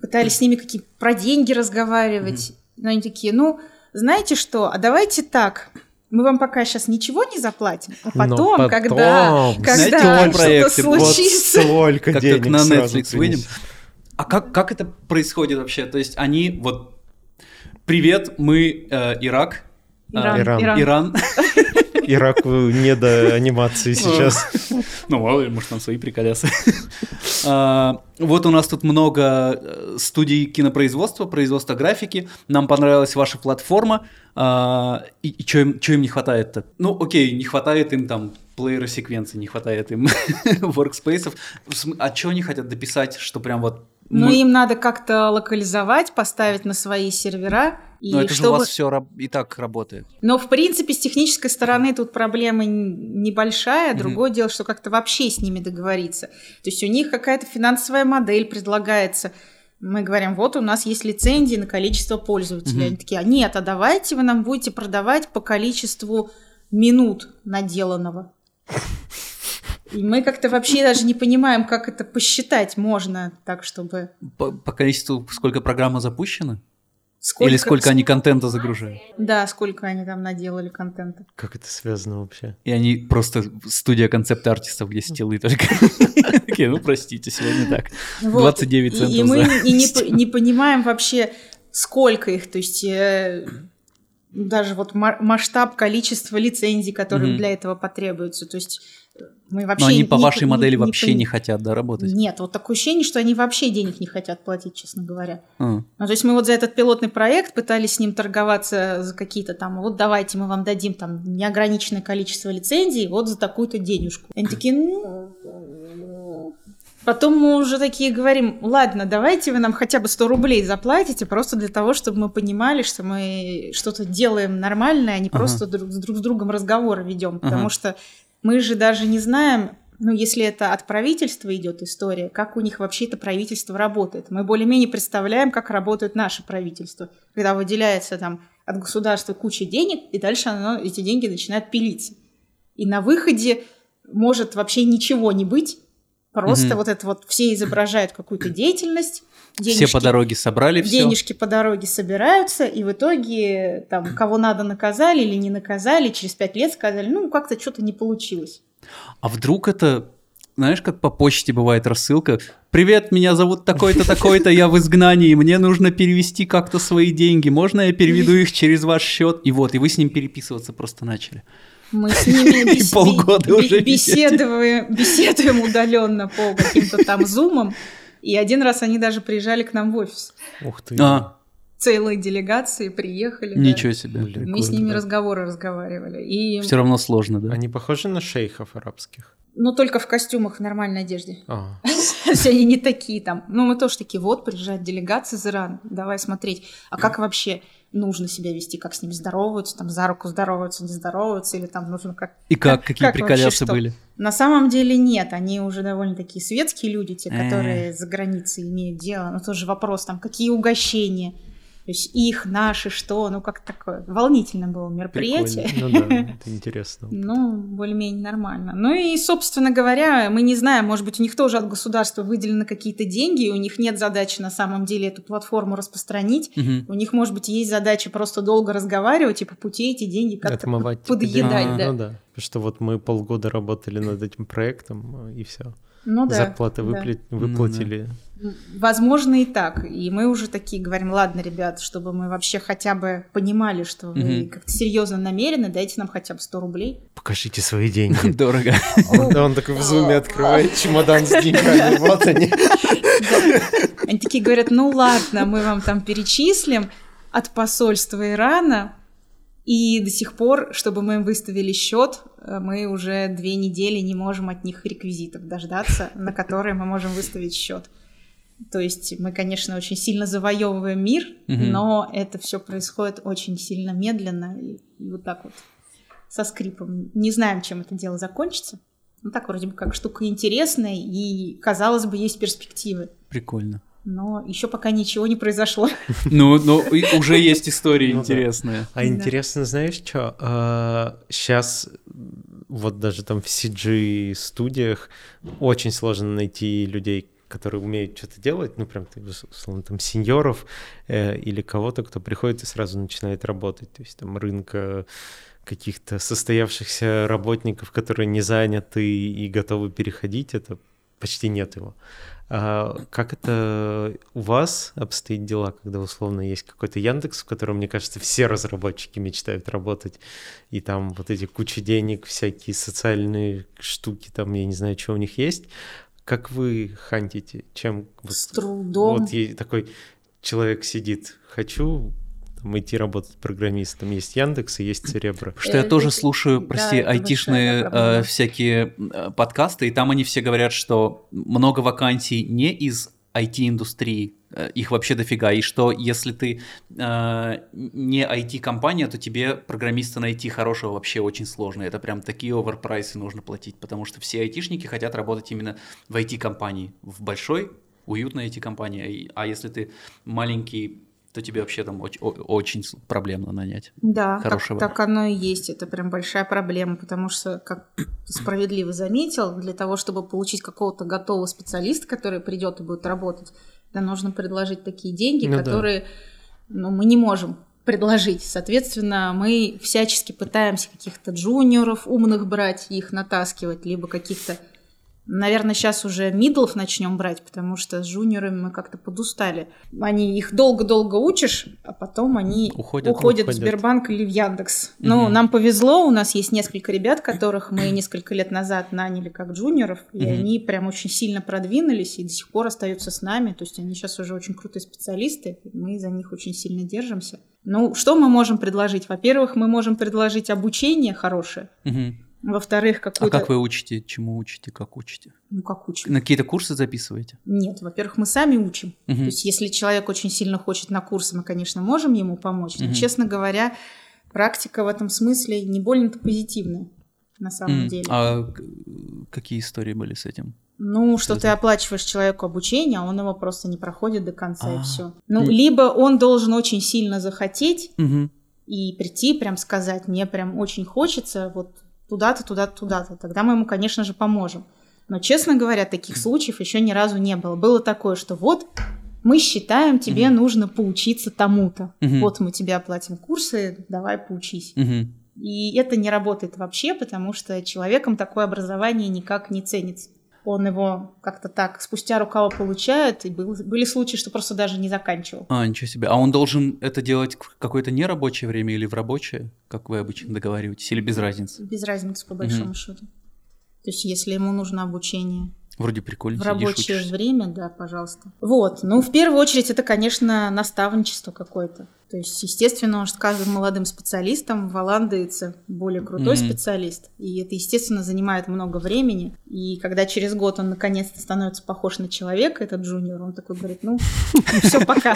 пытались с ними какие про деньги разговаривать, но они такие, ну, знаете что, а давайте так. Мы вам пока сейчас ничего не заплатим, а потом, когда, потом, когда знаете, что-то проекты, вот случится, Сколько Как денег только на сразу Netflix выйдем. А как, как это происходит вообще? То есть они вот... Привет, мы э, Ирак. Иран, Иран. Иран. Иран. Ираку не до анимации сейчас. Ну, мало ли, может, там свои приколясы. А, вот у нас тут много э, студий кинопроизводства, производства графики. Нам понравилась ваша платформа. А, и что им, не хватает-то? Ну, окей, не хватает им там плеера секвенции, не хватает им workspace. А что они хотят дописать, что прям вот... Ну, мы- им надо как-то локализовать, поставить на свои сервера. И Но это же чтобы... у вас все и так работает. Но, в принципе, с технической стороны тут проблема небольшая. Другое дело, что как-то вообще с ними договориться. То есть у них какая-то финансовая модель предлагается. Мы говорим, вот у нас есть лицензии на количество пользователей. Мгм. Они такие, а нет, а давайте вы нам будете продавать по количеству минут наделанного. И мы как-то вообще даже не понимаем, как это посчитать можно так, чтобы... По, по количеству, сколько программа запущена? Сколько, Или сколько они контента загружают? Да, сколько они там наделали контента. Как это связано вообще? И они просто студия концепт-артистов, где стилы только. Такие, ну простите, сегодня так. Вот. 29 И- центов И, мы за- и не, по- не понимаем вообще, сколько их. То есть э, даже вот ма- масштаб количества лицензий, которые для этого потребуются. То есть мы вообще Но они не- по не- вашей не- модели не вообще пони- не хотят, да, работать? Нет, вот такое ощущение, что они вообще денег не хотят платить, честно говоря. А, Ну, то есть мы вот за этот пилотный проект пытались с ним торговаться за какие-то там, вот давайте мы вам дадим там неограниченное количество лицензий, вот за такую-то денежку. Они такие, ну... Потом мы уже такие говорим, ладно, давайте вы нам хотя бы 100 рублей заплатите, просто для того, чтобы мы понимали, что мы что-то делаем нормальное, а не Ага. просто друг, с друг с другом разговоры ведем. Потому Ага. что мы же даже не знаем, ну, если это от правительства идет история, как у них вообще это правительство работает. Мы более-менее представляем, как работает наше правительство, когда выделяется там от государства куча денег, и дальше оно, эти деньги начинают пилиться. И на выходе может вообще ничего не быть, просто Мгм. вот это вот все изображают какую-то деятельность, Все денежки, по дороге собрали все. денежки по дороге собираются, и в итоге там кого надо наказали или не наказали, через пять лет сказали, ну, как-то что-то не получилось. А вдруг это, знаешь, как по почте бывает рассылка? Привет, меня зовут такой-то, такой-то, я в изгнании, мне нужно перевести как-то свои деньги, можно я переведу их через ваш счет? И вот, и вы с ним переписываться просто начали. Мы с ними бес- полгода уже беседуем, беседуем удаленно по каким-то там зумам. И один раз они даже приезжали к нам в офис. Ух ты. А, Целые делегации приехали. да. ничего себе. Блин. Мы с ними Прикольно. разговоры разговаривали. И, Все равно сложно, да? Они похожи на шейхов арабских? ну, только в костюмах в нормальной одежде. А, есть они не такие там. Ну, мы тоже такие, вот, приезжает делегация из Ирана, давай смотреть. А как вообще нужно себя вести, как с ними здороваются, там за руку здороваются, не здороваются, или там нужно как... И как, как- какие как приколясы были? На самом деле нет, они уже довольно такие светские люди, те, Э. которые за границей имеют дело. Но тоже вопрос там, какие угощения, то есть их, наши, что, ну как такое. Волнительно было мероприятие. прикольно. Ну да, это интересно. Ну, более-менее нормально. Ну и, собственно говоря, мы не знаем, может быть, у них тоже от государства выделены какие-то деньги, и у них нет задачи на самом деле эту платформу распространить. Мгм. У них, может быть, есть задача просто долго разговаривать и по пути эти деньги как-то типа, подъедать, деньги. да. Ну да. Потому что вот мы полгода работали над этим проектом, и все. Ну да. Зарплаты да. выпля- Ну да. выплатили. Возможно и так. И мы уже такие говорим, ладно, ребят, чтобы мы вообще хотя бы понимали, что вы Мгм. как-то серьезно намерены, дайте нам хотя бы 100 рублей. Покажите свои деньги. Дорого. Он он такой в зуме открывает чемодан с деньгами. Вот они. Они такие говорят, ну ладно, мы вам там перечислим от посольства Ирана, и до сих пор, чтобы мы им выставили счет, э, мы уже две недели не можем от них реквизитов дождаться, на которые мы можем выставить счет. То есть мы, конечно, очень сильно завоевываем мир, но это все происходит очень сильно медленно и, и вот так вот со скрипом. Не знаем, чем это дело закончится. Ну так вроде бы как штука интересная и, казалось бы, есть перспективы. Прикольно. Но еще пока ничего не произошло. Ну, ну, уже есть истории Ну интересные. А интересно, знаешь что? Сейчас вот даже там в CG-студиях очень сложно найти людей, которые умеют что-то делать, ну прям, ты, условно, там сеньоров э, или кого-то, кто приходит и сразу начинает работать. То есть там рынка каких-то состоявшихся работников, которые не заняты и готовы переходить, это почти нет его. А как это у вас обстоит дела, когда условно есть какой-то Яндекс, в котором, мне кажется, все разработчики мечтают работать, и там вот эти куча денег, всякие социальные штуки, там, я не знаю, что у них есть. Как вы хантите? Чем? С вот, трудом. Вот такой человек сидит, хочу там, идти работать программистом. Есть Яндекс и есть Церебро. Что я тоже слушаю, прости, айтишные э, всякие э, подкасты, и там они все говорят, что много вакансий не из IT-индустрии, э, их вообще дофига, и что если ты э, не IT-компания, то тебе программиста найти хорошего вообще очень сложно. Это прям такие оверпрайсы нужно платить, потому что все айтишники хотят работать именно в IT-компании, в большой, уютной IT-компании. А если ты маленький то тебе вообще там очень, очень проблемно нанять. Да, хорошего. Так, так оно и есть. Это прям большая проблема, потому что, как справедливо заметил, для того, чтобы получить какого-то готового специалиста, который придет и будет работать, да, нужно предложить такие деньги, ну, которые да. ну, мы не можем предложить. Соответственно, мы всячески пытаемся каких-то джуниоров умных брать, их натаскивать, либо каких-то Наверное, сейчас уже мидлов начнем брать, потому что с жуниорами мы как-то подустали. Они их долго-долго учишь, а потом они уходят, уходят, в Сбербанк или в Яндекс. Угу. Ну, нам повезло, у нас есть несколько ребят, которых мы несколько лет назад наняли как джуниоров, и угу. они прям очень сильно продвинулись и до сих пор остаются с нами. То есть они сейчас уже очень крутые специалисты, мы за них очень сильно держимся. Ну, что мы можем предложить? Во-первых, мы можем предложить обучение хорошее. Угу во-вторых, какую-то... А как вы учите? Чему учите? Как учите? Ну, как учим? На какие-то курсы записываете? Нет, во-первых, мы сами учим. Угу. То есть, если человек очень сильно хочет на курсы, мы, конечно, можем ему помочь. Но, угу. честно говоря, практика в этом смысле не больно-то позитивная на самом mm. деле. А какие истории были с этим? Ну, что ты оплачиваешь человеку обучение, а он его просто не проходит до конца А-а-а. и все. Ну, либо он должен очень сильно захотеть и прийти, прям сказать, мне прям очень хочется, вот туда-то, туда-то, туда-то. Тогда мы ему, конечно же, поможем. Но, честно говоря, таких случаев еще ни разу не было. Было такое, что вот мы считаем, тебе угу. нужно поучиться тому-то. Угу. Вот мы тебе оплатим курсы, давай поучись. Угу. И это не работает вообще, потому что человеком такое образование никак не ценится. Он его как-то так спустя рукава получает, и был, были случаи, что просто даже не заканчивал. А, ничего себе. А он должен это делать в какое-то нерабочее время или в рабочее, как вы обычно договариваетесь, или без разницы? Без разницы, по большому угу. счету. То есть, если ему нужно обучение Вроде прикольно. В рабочее учишься. время, да, пожалуйста. Вот. Ну, в первую очередь, это, конечно, наставничество какое-то. То есть, естественно, с каждым молодым специалистом валандается более крутой mm-hmm. специалист. И это, естественно, занимает много времени. И когда через год он наконец-то становится похож на человека, этот джуниор, он такой говорит, ну, все, пока.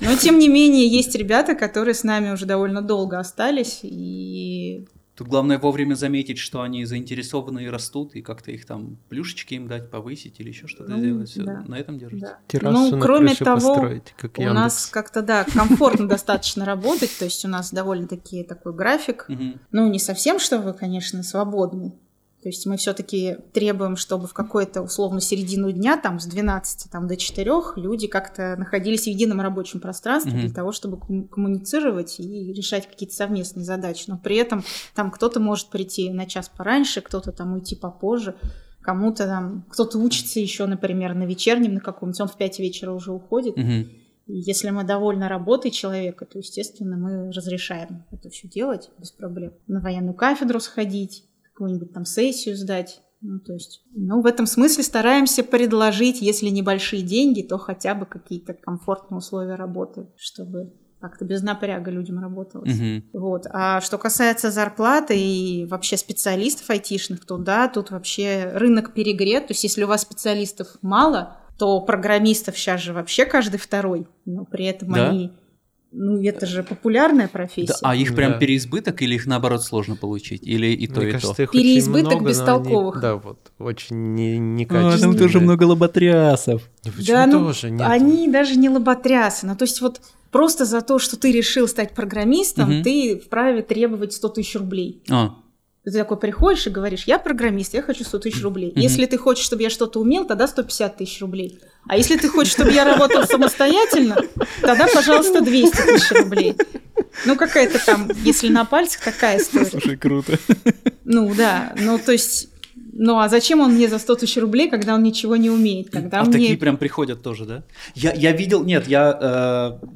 Но, тем не менее, есть ребята, которые с нами уже довольно долго остались, и Тут главное вовремя заметить, что они заинтересованы и растут, и как-то их там плюшечки им дать, повысить или еще что-то ну, сделать. Все да. на этом держится. Да. Террасу ну, на кроме того, как у нас как-то, да, комфортно достаточно работать, то есть у нас довольно-таки такой график. Ну, не совсем, что вы, конечно, свободны, то есть мы все-таки требуем, чтобы в какую-то условно середину дня, там с 12 там, до 4, люди как-то находились в едином рабочем пространстве mm-hmm. для того, чтобы коммуницировать и решать какие-то совместные задачи. Но при этом там кто-то может прийти на час пораньше, кто-то там уйти попозже, кому-то там, кто-то учится еще, например, на вечернем на каком-нибудь, он в 5 вечера уже уходит. Mm-hmm. И если мы довольны работой человека, то, естественно, мы разрешаем это все делать без проблем. На военную кафедру сходить, какую-нибудь там сессию сдать. Ну, то есть, ну, в этом смысле стараемся предложить, если небольшие деньги, то хотя бы какие-то комфортные условия работы, чтобы как-то без напряга людям работалось. Uh-huh. Вот. А что касается зарплаты и вообще специалистов айтишных, то да, тут вообще рынок перегрет. То есть если у вас специалистов мало, то программистов сейчас же вообще каждый второй, но при этом да? они ну, это же популярная профессия. Да, а их прям да. переизбыток или их наоборот сложно получить? Или и то, Мне и кажется, то? Переизбыток много, бестолковых. Они, да, вот, очень не, некачественные. А, там тоже много лоботрясов. Да, ну, тоже нет? они даже не лоботрясы. Ну, то есть вот просто за то, что ты решил стать программистом, угу. ты вправе требовать 100 тысяч рублей. А. Ты такой приходишь и говоришь, я программист, я хочу 100 тысяч рублей. Mm-hmm. Если ты хочешь, чтобы я что-то умел, тогда 150 тысяч рублей. А если ты хочешь, чтобы я работал самостоятельно, тогда, пожалуйста, 200 тысяч рублей. Ну, какая-то там, если на пальцах, такая история. Слушай, круто. Ну, да. Ну, то есть, Ну а зачем он мне за 100 тысяч рублей, когда он ничего не умеет? Когда а мне... такие прям приходят тоже, да? Я, я видел, нет, я э,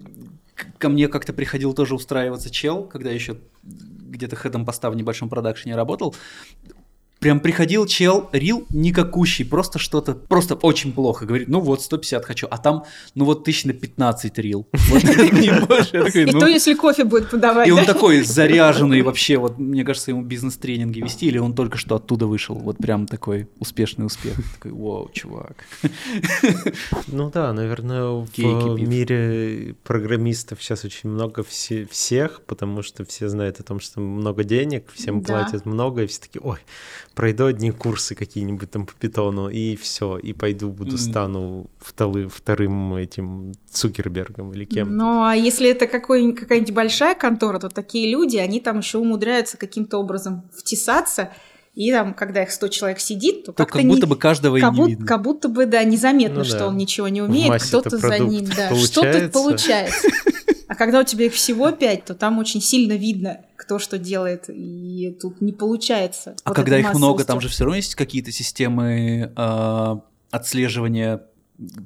ко мне как-то приходил тоже устраиваться чел, когда еще где-то хедом поста в небольшом продакшене работал. Прям приходил чел, рил никакущий, просто что-то, просто очень плохо. Говорит, ну вот 150 хочу, а там, ну вот тысяч на 15 рил. И ну, то, если кофе будет подавать. И он такой заряженный вообще, вот мне кажется, ему бизнес-тренинги вести, или он только что оттуда вышел, вот прям такой успешный успех. Такой, вау, чувак. Ну да, наверное, в мире программистов сейчас очень много все- всех, потому что все знают о том, что много денег, всем платят много, и все такие, ой, пройду одни курсы какие-нибудь там по питону, и все, и пойду буду стану вталы- вторым этим Цукербергом или кем. Ну, а если это какая-нибудь большая контора, то такие люди, они там еще умудряются каким-то образом втесаться, и там, когда их 100 человек сидит, то То как-то как будто не- бы каждого и как, не будто, видно. как будто бы, да, незаметно, Ну что да. он ничего не умеет, кто-то за ним, да, что-то получается. получается. А когда у тебя их всего пять, то там очень сильно видно, кто что делает, и тут не получается. А Вот когда их много, там же все равно есть какие-то системы а, отслеживания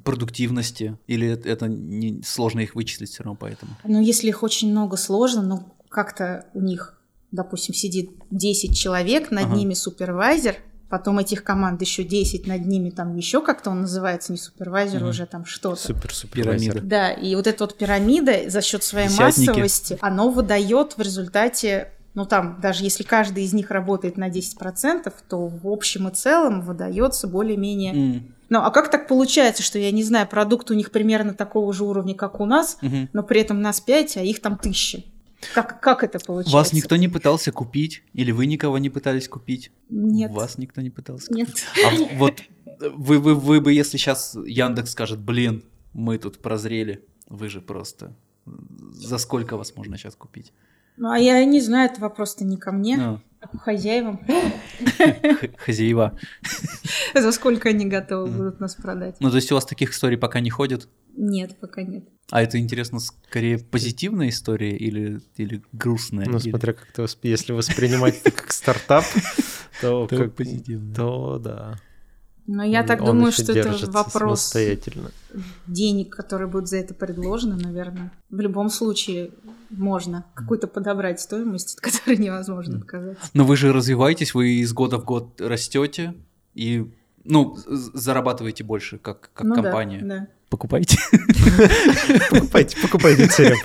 продуктивности, или это- это не, сложно их вычислить все равно поэтому? Ну, если их очень много, сложно, но как-то у них, допустим, сидит 10 человек, над Ага. ними супервайзер, потом этих команд еще 10 над ними, там еще как-то он называется, не супервайзер, Мгм. уже там что-то. Супер-супер. Пирамида. Да, и вот эта вот пирамида за счет своей Десятники. массовости, оно выдает в результате, ну там, даже если каждый из них работает на 10%, то в общем и целом выдается более-менее... М, Ну, а как так получается, что, я не знаю, продукт у них примерно такого же уровня, как у нас, мгм. но при этом нас 5, а их там тысячи? Как, как это получается? Вас никто не пытался купить? Или вы никого не пытались купить? Нет. Вас никто не пытался Нет. А вот вы, вы, вы бы, если сейчас Яндекс скажет, блин, мы тут прозрели, вы же просто... За сколько вас можно сейчас купить? Ну, а я не знаю, это вопрос-то не ко мне, а хозяевам. хозяева. За сколько они готовы будут нас продать? Ну, то есть у вас таких историй пока не ходит? Нет, пока нет. А это, интересно, скорее позитивная история или, или грустная? Ну, Или- смотря как ты, восп- если воспринимать это как стартап, то То как позитивно. то да. Но я так Он думаю, что это вопрос самостоятельно. денег, которые будут за это предложены, наверное. В любом случае можно какую-то подобрать стоимость, от которой невозможно отказаться. Но вы же развиваетесь, вы из года в год растете и, ну, зарабатываете больше, как, как Ну да, компания. да. Покупайте. Покупайте, покупайте цереб.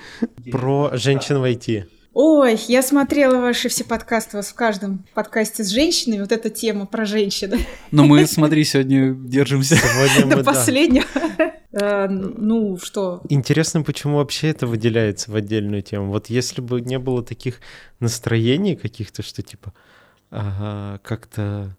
Про женщин в IT. Ой, я смотрела ваши все подкасты, у вас в каждом подкасте с женщинами, вот эта тема про женщин. Но мы, смотри, сегодня держимся. Сегодня До мы, да. последнего. Э, Ну, что? Интересно, почему вообще это выделяется в отдельную тему. Вот если бы не было таких настроений каких-то, что типа ага, как-то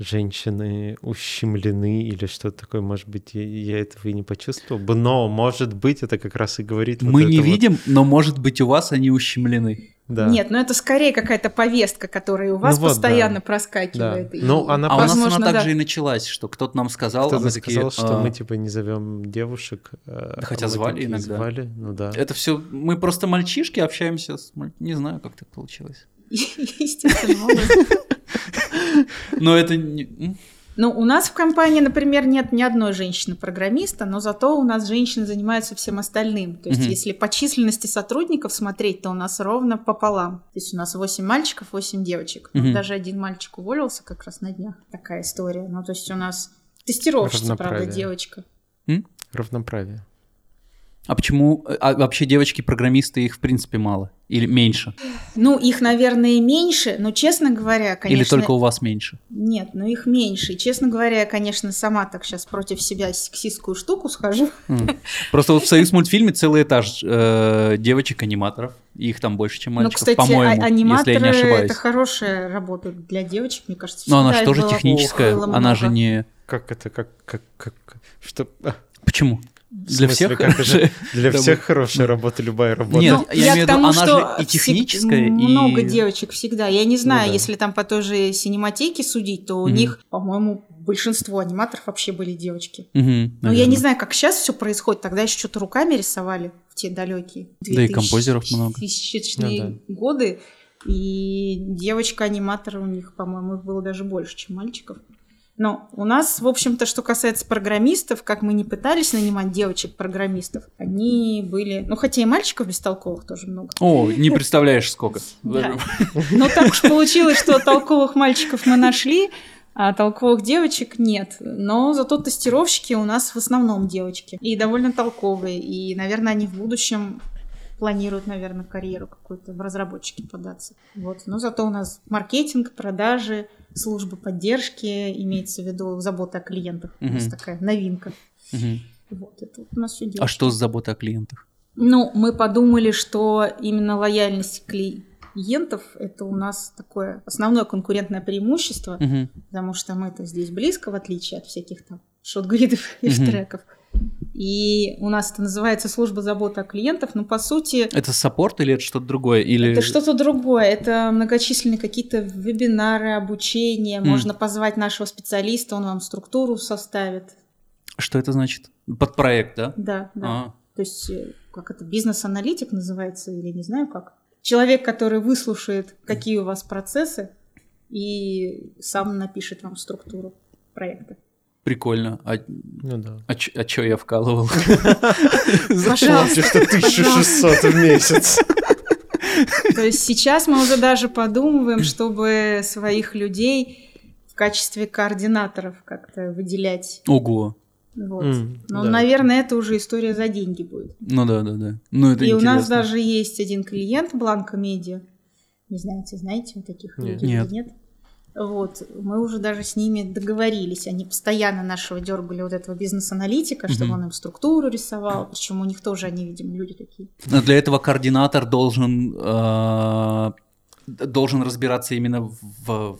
женщины ущемлены или что-то такое, может быть, я, я этого и не почувствовал бы, но, может быть, это как раз и говорит вот Мы это не вот, видим, но, может быть, у вас они ущемлены. да. Нет, ну это скорее какая-то повестка, которая у вас Ну вот, постоянно да. проскакивает. Да. И, Ну, она А у нас возможно, она да. также и началась, что кто-то нам сказал, а Кто-то такие, сказал, что «А, мы типа не зовем девушек. Да хотя а мы звали такие иногда. Звали, ну да. Это все, мы просто мальчишки общаемся, с не знаю, как так получилось. Естественным образом. Но это не... Ну, у нас в компании, например, нет ни одной женщины-программиста, но зато у нас женщины занимаются всем остальным. То есть, Мгм. если по численности сотрудников смотреть, то у нас ровно пополам. То есть, у нас 8 мальчиков, 8 девочек. Ну, Мгм. Даже один мальчик уволился как раз на днях. Такая история. Ну, то есть, у нас тестировщица, правда, девочка. Равноправие. А почему... А вообще девочки-программисты, их в принципе мало? Или меньше? Ну, их, наверное, меньше, но, честно говоря, конечно... Или только у вас меньше? Нет, ну их меньше. И, честно говоря, я, конечно, сама так сейчас против себя сексистскую штуку схожу. Просто вот в Союз мультфильме целый этаж э, девочек-аниматоров. Их там больше, чем Ну, мальчиков, кстати, по-моему, а- аниматоры если я не ошибаюсь. это хорошая работа для девочек, мне кажется. Но она же тоже техническая, она же не... Как это, как, как, как, что... а, Почему? Для смысле, всех хорошая Для работа. всех хорошая работа, любая работа. Нет, Ну, я имею в виду, она что же и техническая, и- Много девочек всегда. Я не знаю, да. если там по той же синематеке судить, то у Мгм. них, по-моему, большинство аниматоров вообще были девочки. Мгм, Но я наверное. не знаю, как сейчас все происходит. Тогда еще что-то руками рисовали в те далекие. Да и композеров много. Тысячные Ну годы. И девочка-аниматор у них, по-моему, их было даже больше, чем мальчиков. Но у нас, в общем-то, что касается программистов, как мы не пытались нанимать девочек-программистов, они были... Ну, хотя и мальчиков бестолковых тоже много. О, не представляешь, сколько. Но так уж получилось, что толковых мальчиков мы нашли, а толковых девочек нет. Но зато тестировщики у нас в основном девочки. И довольно толковые. И, наверное, они в будущем планируют, наверное, карьеру какую-то в разработчике податься. Вот. Но зато у нас маркетинг, продажи, служба поддержки, имеется в виду забота о клиентах. Угу. У нас такая новинка. Угу. Вот, это вот у нас все А что с заботой о клиентах? Ну, мы подумали, что именно лояльность клиентов это у нас такое основное конкурентное преимущество, угу. потому что мы-то здесь близко, в отличие от всяких там шотгридов и угу. штреков. И у нас это называется служба заботы о клиентах, но по сути... Это саппорт или это что-то другое? Или... Это что-то другое. Это многочисленные какие-то вебинары, обучение. Mm. Можно позвать нашего специалиста, он вам структуру составит. Что это значит? Под проект, да? Да, да. А. То есть, э, как это, бизнес-аналитик называется, или не знаю как. Человек, который выслушает, какие у вас процессы, и сам напишет вам структуру проекта. Прикольно. А, ну да. А, ч- а чё я вкалывал? Пожалуйста. что 1600 в месяц. То есть сейчас мы уже даже подумываем, чтобы своих людей в качестве координаторов как-то выделять. Ого. Вот. Mm, Но, да. наверное, это уже история за деньги будет. Ну да, да, да. Ну, это И интересно. у нас даже есть один клиент, Бланка Медиа. Не знаете, знаете вы таких людей нет. нет? Вот, мы уже даже с ними договорились. Они постоянно нашего дергали вот этого бизнес-аналитика, чтобы mm-hmm. он им структуру рисовал. Причем у них тоже они, видимо, люди такие. Но для этого координатор должен, э, должен разбираться именно в,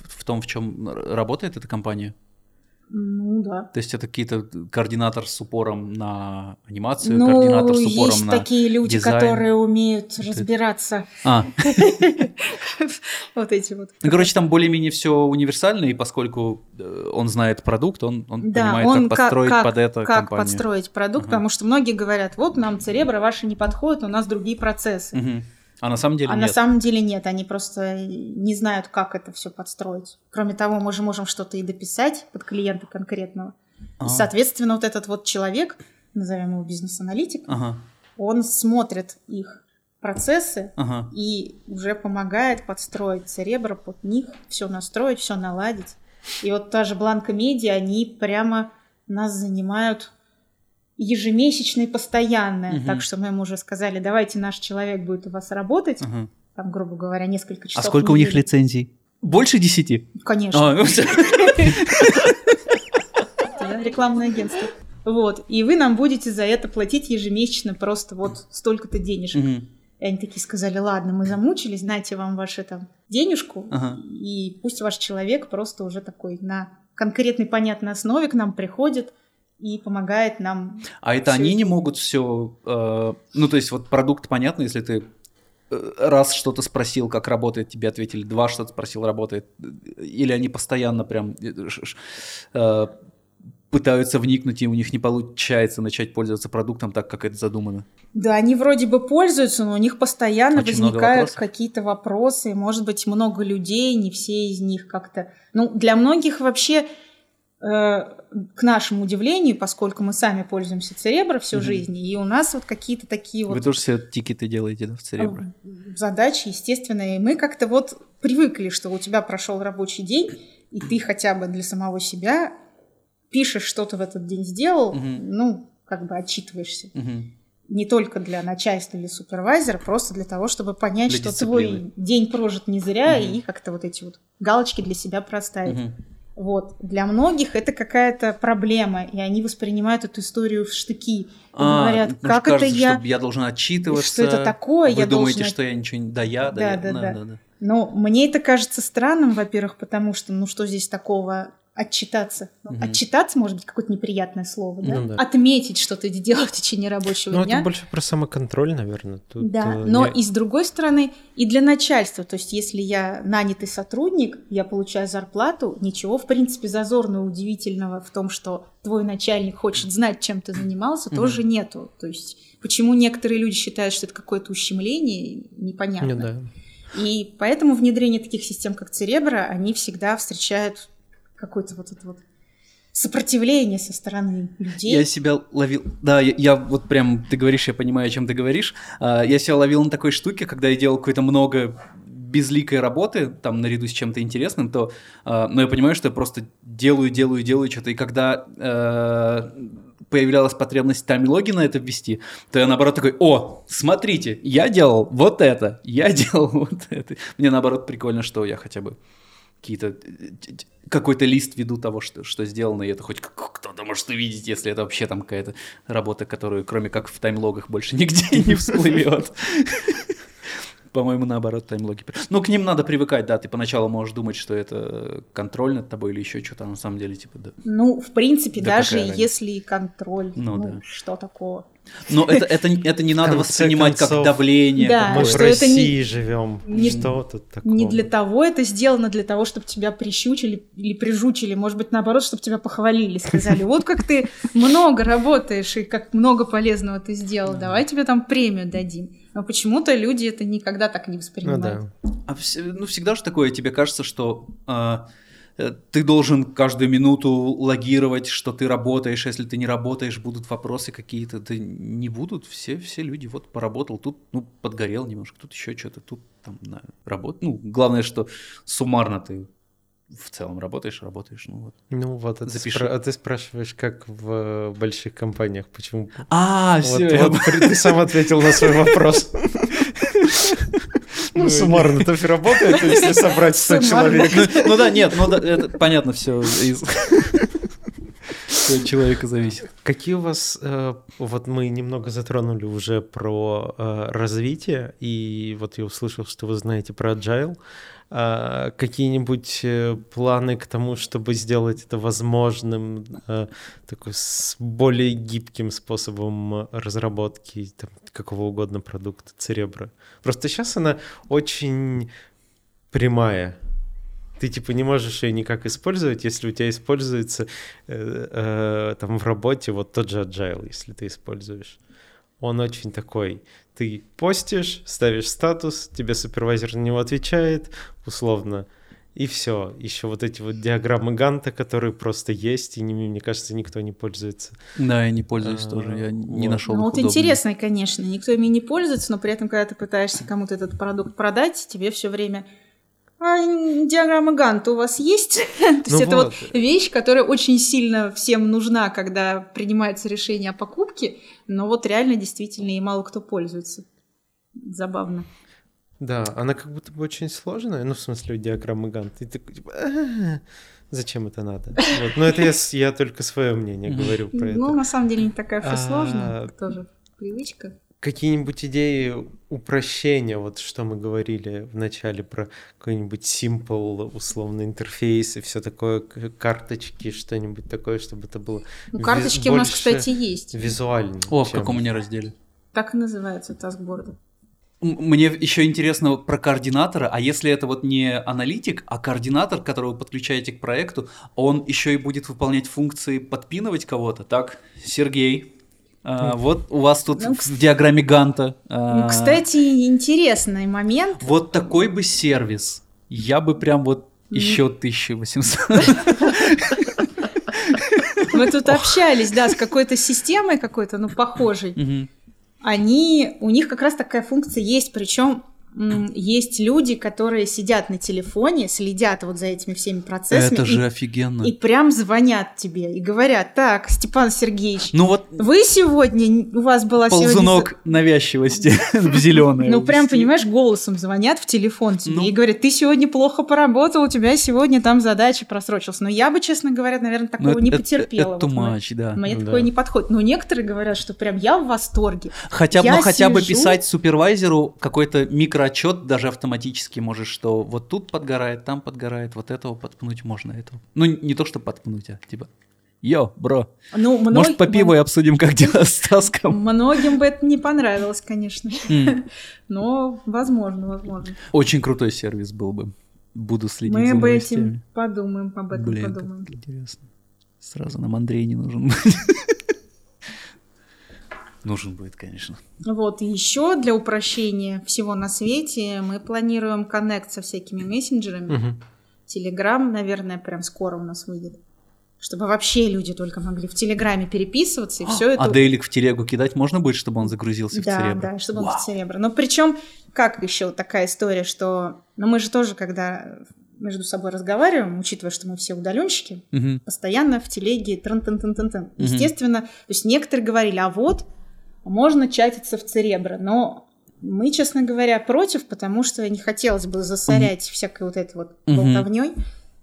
в том, в чем работает эта компания. Ну да. То есть это какие-то координатор с упором на анимацию, ну, координатор с упором есть на такие люди, дизайн. которые умеют разбираться. А. Вот эти вот. Ну, короче, там более-менее все универсально, и поскольку э, он знает продукт, он, он да, понимает, он как подстроить как, под это как компанию. подстроить продукт, Ага. потому что многие говорят, вот нам Церебро ваши не подходят, у нас другие процессы. Мгм. А на самом деле А нет. на самом деле нет, они просто не знают, как это все подстроить. Кроме того, мы же можем что-то и дописать под клиента конкретного. А. И, соответственно, вот этот вот человек, назовем его бизнес-аналитик, Ага, он смотрит их процессы ага. и уже помогает подстроить Церебро под них, все настроить, все наладить. И вот та же Бланка Медиа, они прямо нас занимают ежемесячно и постоянно. Мгм. Так что мы им уже сказали, давайте наш человек будет у вас работать, ага. там, грубо говоря, несколько А часов. сколько в у них лицензий? Больше десяти? Конечно, А, ну рекламное агентство. Вот, и вы нам будете за это платить ежемесячно просто вот столько-то денежек. Мгм. И они такие сказали, ладно, мы замучились, знаете вам ваши там денежку, Ага. и пусть ваш человек просто уже такой на конкретной понятной основе к нам приходит и помогает нам. А это они не могут все. ну, то есть, вот продукт понятно, если ты э, раз что-то спросил, как работает, тебе ответили, два что-то спросил, работает. Или они постоянно прям э, э, пытаются вникнуть, и у них не получается начать пользоваться продуктом так, как это задумано. Да, они вроде бы пользуются, но у них постоянно Очень возникают какие-то вопросы, может быть, много людей, не все из них как-то... Ну, для многих вообще, э, к нашему удивлению, поскольку мы сами пользуемся Церебро всю Мгм. жизнь, и у нас вот какие-то такие вот Вы тоже все тикеты делаете да, в Церебро? задачи, естественно, и мы как-то вот привыкли, что у тебя прошел рабочий день, и ты хотя бы для самого себя пишешь, что ты в этот день сделал, Мгм. ну, как бы отчитываешься. Мгм. Не только для начальства или супервайзера, просто для того, чтобы понять, Для что дисциплины. твой день прожит не зря, Мгм. и как-то вот эти вот галочки для себя проставить. Мгм. Вот. Для многих это какая-то проблема, и они воспринимают эту историю в штыки. И А, говорят, потому как что это кажется, я... я должен отчитываться. Что это такое? Вы Я думаете, должна- что я ничего не... Да я, да, Да, я. да, да. да. Но мне это кажется странным, во-первых, потому что, ну что здесь такого отчитаться? Ну, Мгм. Отчитаться, может быть, какое-то неприятное слово, да? Ну да. Отметить, что ты сделал в течение рабочего Ну, дня. это больше про самоконтроль, наверное. Тут, Да, э, но не- и с другой стороны, и для начальства, то есть если я нанятый сотрудник, я получаю зарплату, ничего, в принципе, зазорного, удивительного в том, что твой начальник хочет знать, чем ты занимался, Мгм. тоже нету. То есть почему некоторые люди считают, что это какое-то ущемление, непонятно. Ну да. И поэтому внедрение таких систем, как Церебро, они всегда встречают какой-то вот это вот сопротивление со стороны людей. Я себя ловил, да, я, я вот прям, ты говоришь, я понимаю, о чем ты говоришь. А, я себя ловил на такой штуке, когда я делал какое-то много безликой работы, там, наряду с чем-то интересным, то, э, но я понимаю, что я просто делаю, делаю, делаю что-то, и когда э, появлялась потребность таймлоги на это ввести, то я наоборот такой, о, смотрите, я делал вот это, я делал вот это. Мне наоборот прикольно, что я хотя бы какие-то какой-то лист веду того, что, что сделано, и это хоть кто-то может увидеть, если это вообще там какая-то работа, которую кроме как в таймлогах больше нигде не всплывет по-моему, наоборот, таймлоги. Ну, к ним надо привыкать, да, ты поначалу можешь думать, что это контроль над тобой или еще что-то, а на самом деле, типа, да. Ну, в принципе, да даже если контроль, ну, ну да. что такого? Но это, это, это не надо воспринимать концов, как давление. Да, мы что в России не, живем. Не, что тут такого? Не для того это сделано, для того, чтобы тебя прищучили или прижучили. Может быть, наоборот, чтобы тебя похвалили, сказали, вот как ты много работаешь и как много полезного ты сделал, давай тебе там премию дадим. Но почему-то люди это никогда так не воспринимают. Ну, да. а, ну всегда же такое, тебе кажется, что... А Э, ты должен каждую минуту логировать, что ты работаешь, если ты не работаешь, будут вопросы какие-то, да не будут, все, все люди, вот поработал, тут, ну, подгорел немножко, тут еще что-то, тут там, на, работ... ну, главное, что суммарно ты в целом работаешь, работаешь, ну вот. Ну вот, а, Запиши. Ты, спра- а ты спрашиваешь, как в больших компаниях, почему? А, вот, все. Вот, я... ты сам ответил на свой вопрос. Ну, суммарно это работает, если собрать 100 человек. Ну, ну да, нет, ну это понятно все из человека зависит. Какие у вас, э, вот мы немного затронули уже про э, развитие, и вот я услышал, что вы знаете про agile. А, какие-нибудь э, планы к тому, чтобы сделать это возможным, такой с более гибким способом разработки там, какого угодно продукта, Церебра? Просто сейчас она очень прямая. Ты типа не можешь ее никак использовать, если у тебя используется э, э, там в работе вот тот же agile, если ты используешь. Он очень такой. Ты постишь, ставишь статус, тебе супервайзер на него отвечает, условно, и все. Еще вот эти вот диаграммы Ганта, которые просто есть, и ними, мне кажется, никто не пользуется. Да, я не пользуюсь а, тоже, я не вот. нашел. Ну вот интересно, конечно, никто ими не пользуется, но при этом, когда ты пытаешься кому-то этот продукт продать, тебе все время а диаграмма Ганта у вас есть? То есть ну это вот. вещь, которая очень сильно всем нужна, когда принимается решение о покупке, но вот реально действительно и мало кто пользуется. Забавно. Да, она как будто бы очень сложная, ну, в смысле, диаграммы Ганта. И ты типа, «А, зачем это надо? Вот. Но это я, я только свое мнение говорю про это. Ну, на самом деле, не такая уж и сложная, а, тоже привычка. Какие-нибудь идеи упрощения, вот что мы говорили в начале про какой-нибудь simple, условно, интерфейс и все такое, карточки, что-нибудь такое, чтобы это было Ну, карточки у нас, кстати, есть. Визуально. О, в каком они разделе? Так и называется таскборды. Мне еще интересно про координатора, а если это вот не аналитик, а координатор, которого вы подключаете к проекту, он еще и будет выполнять функции подпинывать кого-то, так? Сергей, а, вот у вас тут ну, в диаграмме Ганта. А, кстати, интересный момент. Вот такой бы сервис. Я бы прям вот еще 1800. Мы тут общались, да, с какой-то системой какой-то, ну, похожей они, у них как раз такая функция есть, причем есть люди, которые сидят на телефоне, следят вот за этими всеми процессами. Это же и, офигенно. И прям звонят тебе и говорят, так, Степан Сергеевич, ну вот вы сегодня, у вас была ползунок сегодня... навязчивости в зеленый. Ну прям, понимаешь, голосом звонят в телефон тебе ну. и говорят, ты сегодня плохо поработал, у тебя сегодня там задача просрочилась. Но я бы, честно говоря, наверное, ну, такого не потерпела. Это much, да. Мне такое не подходит. Но некоторые говорят, что прям я в восторге. Хотя бы, хотя бы писать супервайзеру какой-то микро микроотчет даже автоматически можешь, что вот тут подгорает, там подгорает, вот этого подпнуть можно, этого. Ну, не то, что подпнуть, а типа Йо, бро. Ну, мног... Может, по пиву и обсудим, как дела с таском? Многим бы это не понравилось, конечно. Mm. Но возможно, возможно. Очень крутой сервис был бы. Буду следить Мы за об этим подумаем, об этом Блин, подумаем. интересно. Сразу нам Андрей не нужен. Нужен будет, конечно. Вот, и еще для упрощения всего на свете мы планируем коннект со всякими мессенджерами. Мгм. Телеграм, наверное, прям скоро у нас выйдет. Чтобы вообще люди только могли в Телеграме переписываться, и все это... А дейлик в телегу кидать можно будет, чтобы он загрузился в да, церебро? да, чтобы он Вау. в церебро. Но причем, как еще такая история, что... Ну, мы же тоже, когда между собой разговариваем, учитывая, что мы все удаленщики, Мгм. постоянно в телеге трын тын тын тын тын Мгм. Естественно, то есть некоторые говорили, а вот, можно чатиться в церебро, но мы, честно говоря, против, потому что не хотелось бы засорять всякой вот этой вот Мгм. болтовней.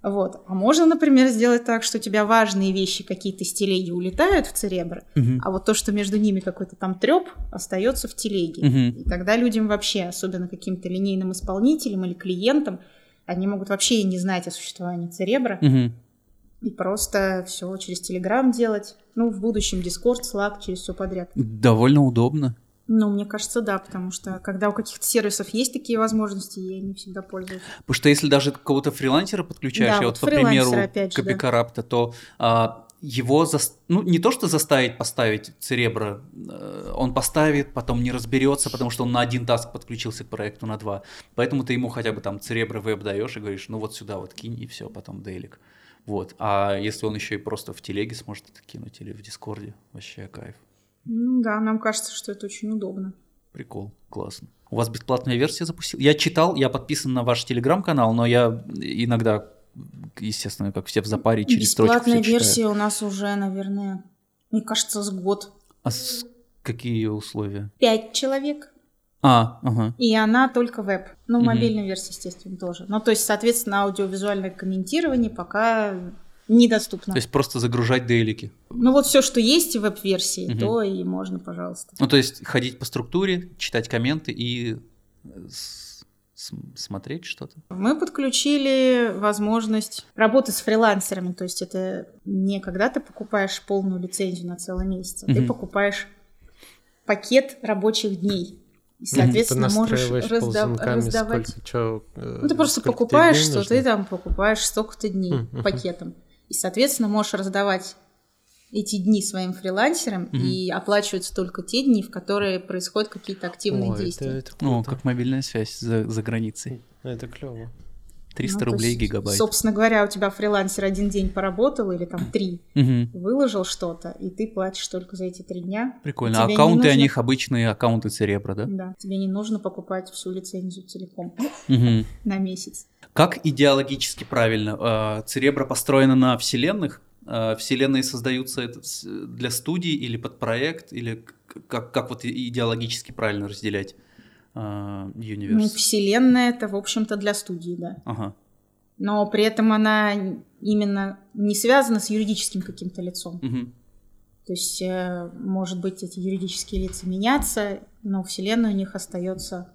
Вот. А можно, например, сделать так, что у тебя важные вещи какие-то из телеги улетают в церебро, Мгм. а вот то, что между ними какой-то там треп, остается в телеге. Мгм. И тогда людям вообще, особенно каким-то линейным исполнителям или клиентам, они могут вообще не знать о существовании церебра Мгм. и просто все через Телеграм делать. Ну, в будущем Дискорд, Slack, через все подряд. Довольно удобно. Ну, мне кажется, да, потому что когда у каких-то сервисов есть такие возможности, я не всегда пользуюсь. Потому что если даже какого-то фрилансера подключаешь, Да, я вот вот, по примеру, опять же, да. То а, его, зас- ну, не то, что заставить поставить церебро, э, он поставит, потом не разберется, потому что он на один таск подключился к проекту на два. Поэтому ты ему хотя бы там церебро веб даешь и говоришь, ну вот сюда вот кинь, и все, потом дейлик. Вот. А если он еще и просто в телеге сможет это кинуть или в Дискорде, вообще кайф. Ну да, нам кажется, что это очень удобно. Прикол, классно. У вас бесплатная версия запустилась? Я читал, я подписан на ваш телеграм-канал, но я иногда, естественно, как все в запаре, через строчку Бесплатная всё читаю. версия у нас уже, наверное, мне кажется, с год. А с- какие условия? Пять человек, А, ага. и она только веб. Ну, Мгм. мобильная версия, естественно, тоже. Ну, то есть, соответственно, аудиовизуальное комментирование пока недоступно. То есть просто загружать дейлики. Ну, вот все, что есть в веб-версии, Мгм. то и можно, пожалуйста. Ну, то есть ходить по структуре, читать комменты и э, смотреть что-то. Мы подключили возможность работы с фрилансерами. То есть это не когда ты покупаешь полную лицензию на целый месяц, а ты покупаешь пакет рабочих дней. И, Ты соответственно, можешь настраиваешь разда- ползунками, раздавать. сколько, чё, э, Ну, ты просто покупаешь что-то, нужно? и там покупаешь столько-то дней пакетом. И, соответственно, можешь раздавать эти дни своим фрилансерам, Мгм. и оплачиваются только те дни, в которые происходят какие-то активные Ой, это- действия. это Ну, круто. как мобильная связь за, за границей. Это клево. 300 Ну, рублей есть, гигабайт. Собственно говоря, у тебя фрилансер один день поработал, или там три, выложил что-то, и ты платишь только за эти три дня. Прикольно. А аккаунты нужно- о них обычные аккаунты Церебра, да? Да, тебе не нужно покупать всю лицензию целиком на месяц. Как идеологически правильно? э, Церебро построено на вселенных? Э, Вселенные создаются для студий или под проект? Или как, как вот идеологически правильно разделять э, Ну, Universe? вселенная это, в общем-то, для студии, да. Ага. Но при этом она именно не связана с юридическим каким-то лицом. Мгм. То есть, э, может быть, эти юридические лица меняться, но вселенная у них остается.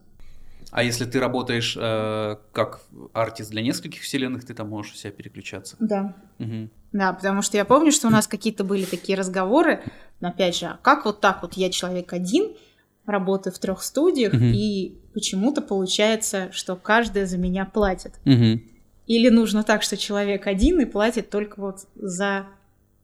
А если ты работаешь э, как артист для нескольких вселенных, ты там можешь у себя переключаться. Да. Мгм. Да, потому что я помню, что у нас какие-то были такие разговоры, опять же, а как вот так вот я человек один, работаю в трех студиях, Мгм. и почему-то получается, что каждая за меня платит. Мгм. Или нужно так, что человек один и платит только вот за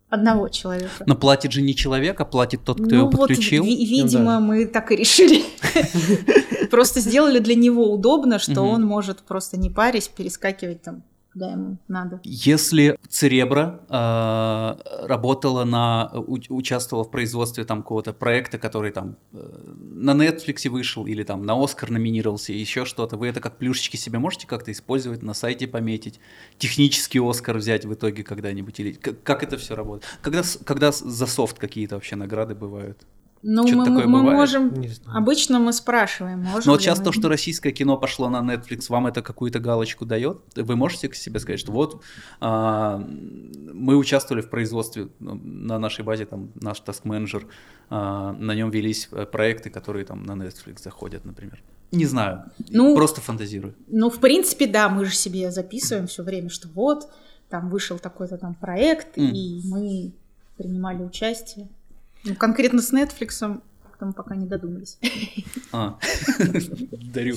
одного человека. Но платит же не человек, а платит тот, кто ну его вот, подключил. ви- видимо, Ну да. мы так и решили. Просто сделали для него удобно, что он может просто не парясь перескакивать там, куда ему надо. Если Церебро э, работала на, у- участвовала в производстве там какого-то проекта, который там э, на Netflix вышел или там на Оскар номинировался, еще что-то, вы это как плюшечки себе можете как-то использовать, на сайте пометить, технический Оскар взять в итоге когда-нибудь или как, как это все работает? Когда, когда за софт какие-то вообще награды бывают? Ну, мы, такое мы бывает? можем... Не знаю. Обычно мы спрашиваем, можем Но вот сейчас мы- то, что российское кино пошло на Netflix, вам это какую-то галочку дает? Вы можете к себе сказать, что вот а, мы участвовали в производстве ну, на нашей базе, там наш таск-менеджер, а, на нем велись э, проекты, которые там на Netflix заходят, например. Не знаю, Ну, просто фантазирую. Ну, в принципе, да, мы же себе записываем все время, что вот, там вышел такой-то там проект, М. и мы принимали участие. Ну, конкретно с Netflix мы пока не додумались. А, дарю.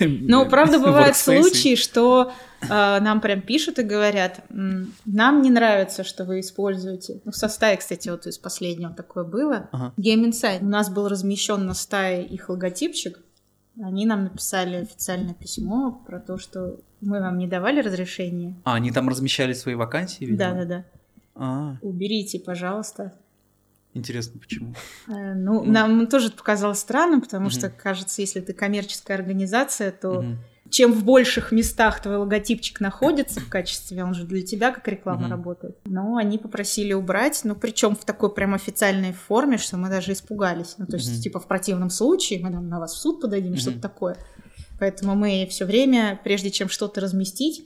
Но правда бывают случаи, что э, нам прям пишут и говорят, «М, нам не нравится, что вы используете. Ну, со стаи, кстати, вот из последнего такое было. Ага. Game Insight. У нас был размещен на стае их логотипчик. Они нам написали официальное письмо про то, что мы вам не давали разрешения. А, они там размещали свои вакансии, видимо? Да-да-да. А, Уберите, пожалуйста. Интересно, почему? Э, Ну, Мгм. нам тоже это показалось странным, потому Мгм. что, кажется, если ты коммерческая организация, то Мгм. чем в больших местах твой логотипчик находится в качестве, он же для тебя как реклама Мгм. работает. Но они попросили убрать, ну причем в такой прям официальной форме, что мы даже испугались. Ну то есть Мгм. типа в противном случае мы там на вас в суд подадим, Мгм. что-то такое. Поэтому мы все время, прежде чем что-то разместить,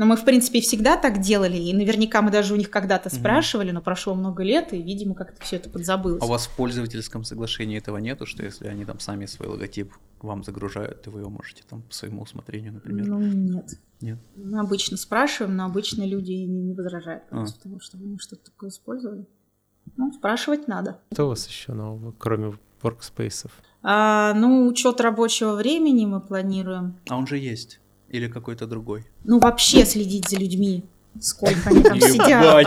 но мы, в принципе, и всегда так делали, и наверняка мы даже у них когда-то спрашивали, но прошло много лет, и, видимо, как-то все это подзабылось. А у вас в пользовательском соглашении этого нету, что если они там сами свой логотип вам загружают, то вы его можете там по своему усмотрению, например? Ну, нет. Нет? Мы обычно спрашиваем, но обычно люди не, возражают А. просто потому, что мы что-то такое использовали. Ну, спрашивать надо. Что у вас еще нового, кроме workspace? А, ну, учет рабочего времени мы планируем. А он же есть. Или какой-то другой. Ну, вообще следить за людьми, сколько они там сидят.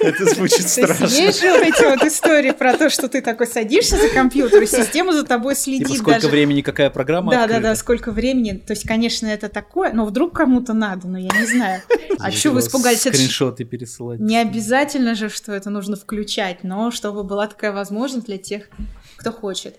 Это звучит То есть же вот эти вот истории про то, что ты такой садишься за компьютер, и система за тобой следит Типа сколько даже. времени какая программа Да, да, открыта? да, сколько времени. То есть, конечно, это такое, но вдруг кому-то надо, но я не знаю. А что вы испугались? Скриншоты пересылать. Не обязательно же, что это нужно включать, но чтобы была такая возможность для тех, кто хочет.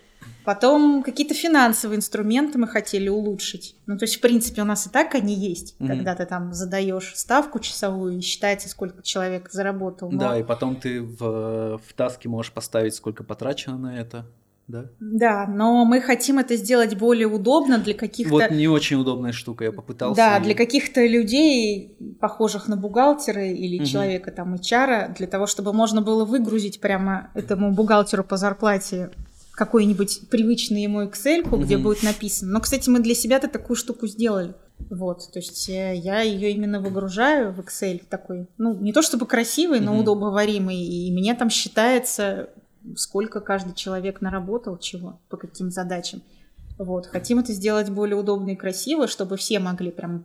Потом какие-то финансовые инструменты мы хотели улучшить. Ну, то есть, в принципе, у нас и так они есть, Мгм. когда ты там задаешь ставку часовую и считается, сколько человек заработал. Но- Да, и потом ты в, в таске можешь поставить, сколько потрачено на это. Да? Да, но мы хотим это сделать более удобно для каких-то... Вот не очень удобная штука, я попытался. Да, и- для каких-то людей, похожих на бухгалтера или Мгм. человека там HR, для того, чтобы можно было выгрузить прямо этому бухгалтеру по зарплате какой-нибудь привычный ему Excel, где Мгм. будет написано. Но, кстати, мы для себя-то такую штуку сделали. Вот, то есть э, я ее именно выгружаю в Excel такой, ну, не то чтобы красивый, но Мгм. удобоваримый, и мне там считается, сколько каждый человек наработал чего, по каким задачам. Вот, хотим это сделать более удобно и красиво, чтобы все могли прям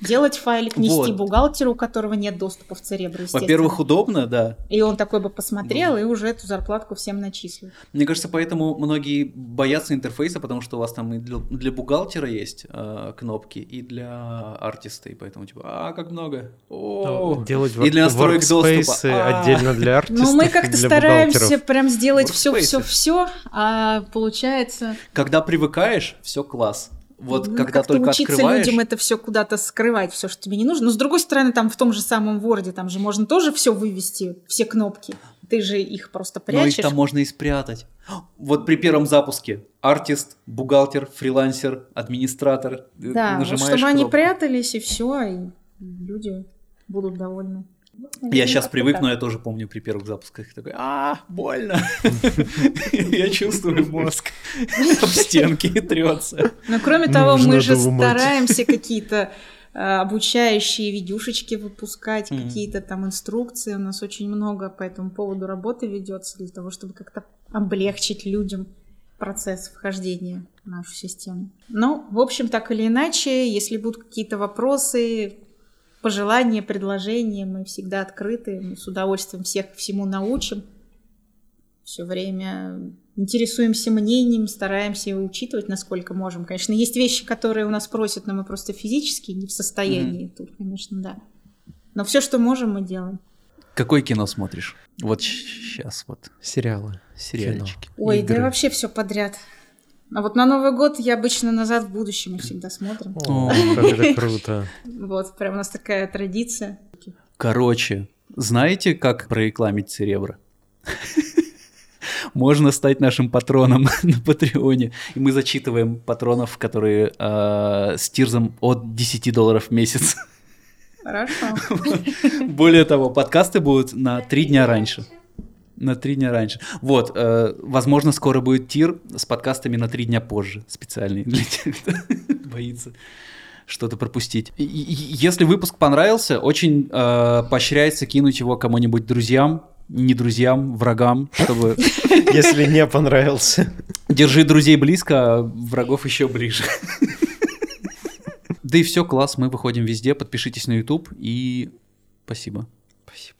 делать файлик, нести Вот. бухгалтеру, у которого нет доступа в Церебро. Во-первых, удобно, да. И он такой бы посмотрел Да. и уже эту зарплатку всем начислил. Мне кажется, поэтому многие боятся интерфейса, потому что у вас там и для, для бухгалтера есть э, кнопки, и для артиста, и поэтому типа, а, как много. О, Делать И для настроек доступа. А. отдельно для артистов Ну, мы как-то стараемся прям сделать все, Workspace. все, все, а получается. Когда привыкаешь, все класс. Вот ну, когда только учиться открываешь... людям это все куда-то скрывать, все, что тебе не нужно. Но с другой стороны, там в том же самом Word, там же можно тоже все вывести, все кнопки. Ты же их просто Но их прячешь. там можно и спрятать. Вот при первом запуске артист, бухгалтер, фрилансер, администратор. э, Да, вот нажимаешь чтобы они кнопку. прятались, и все, и люди будут довольны. Я сейчас привык, так. но я тоже помню при первых запусках такой, а, больно. Я чувствую мозг об стенки трется. Но кроме того, мы же стараемся какие-то э, обучающие видюшечки выпускать, какие-то там инструкции. У нас очень много по этому поводу работы ведется для того, чтобы как-то облегчить людям процесс вхождения в нашу систему. Ну, в общем, так или иначе, если будут какие-то вопросы, пожелания, предложения, мы всегда открыты, мы с удовольствием всех всему научим. Все время интересуемся мнением, стараемся его учитывать, насколько можем. Конечно, есть вещи, которые у нас просят, но мы просто физически не в состоянии. Тут, конечно, да. Но все, что можем, мы делаем. Какое кино смотришь? Вот сейчас вот Сериалы. сериальчики. Ой, да Игры. вообще все подряд. А вот на Новый год я обычно назад в будущее мы всегда смотрим. О, как это круто. Вот, прям у нас такая традиция. Короче, знаете, как прорекламить Церебро? Можно стать нашим патроном на Патреоне. И мы зачитываем патронов, которые э, с тирзом от 10 долларов в месяц. Хорошо. Более того, подкасты будут на три дня раньше. На три дня раньше. Вот, э, возможно, скоро будет тир с подкастами на три дня позже, специальный для тех, кто боится, что-то пропустить. И- и- Если выпуск понравился, очень э, поощряется кинуть его кому-нибудь друзьям, не друзьям, врагам, чтобы Если не понравился. держи друзей близко, а врагов еще ближе. Да и все, класс, мы выходим везде, подпишитесь на YouTube и спасибо. Спасибо.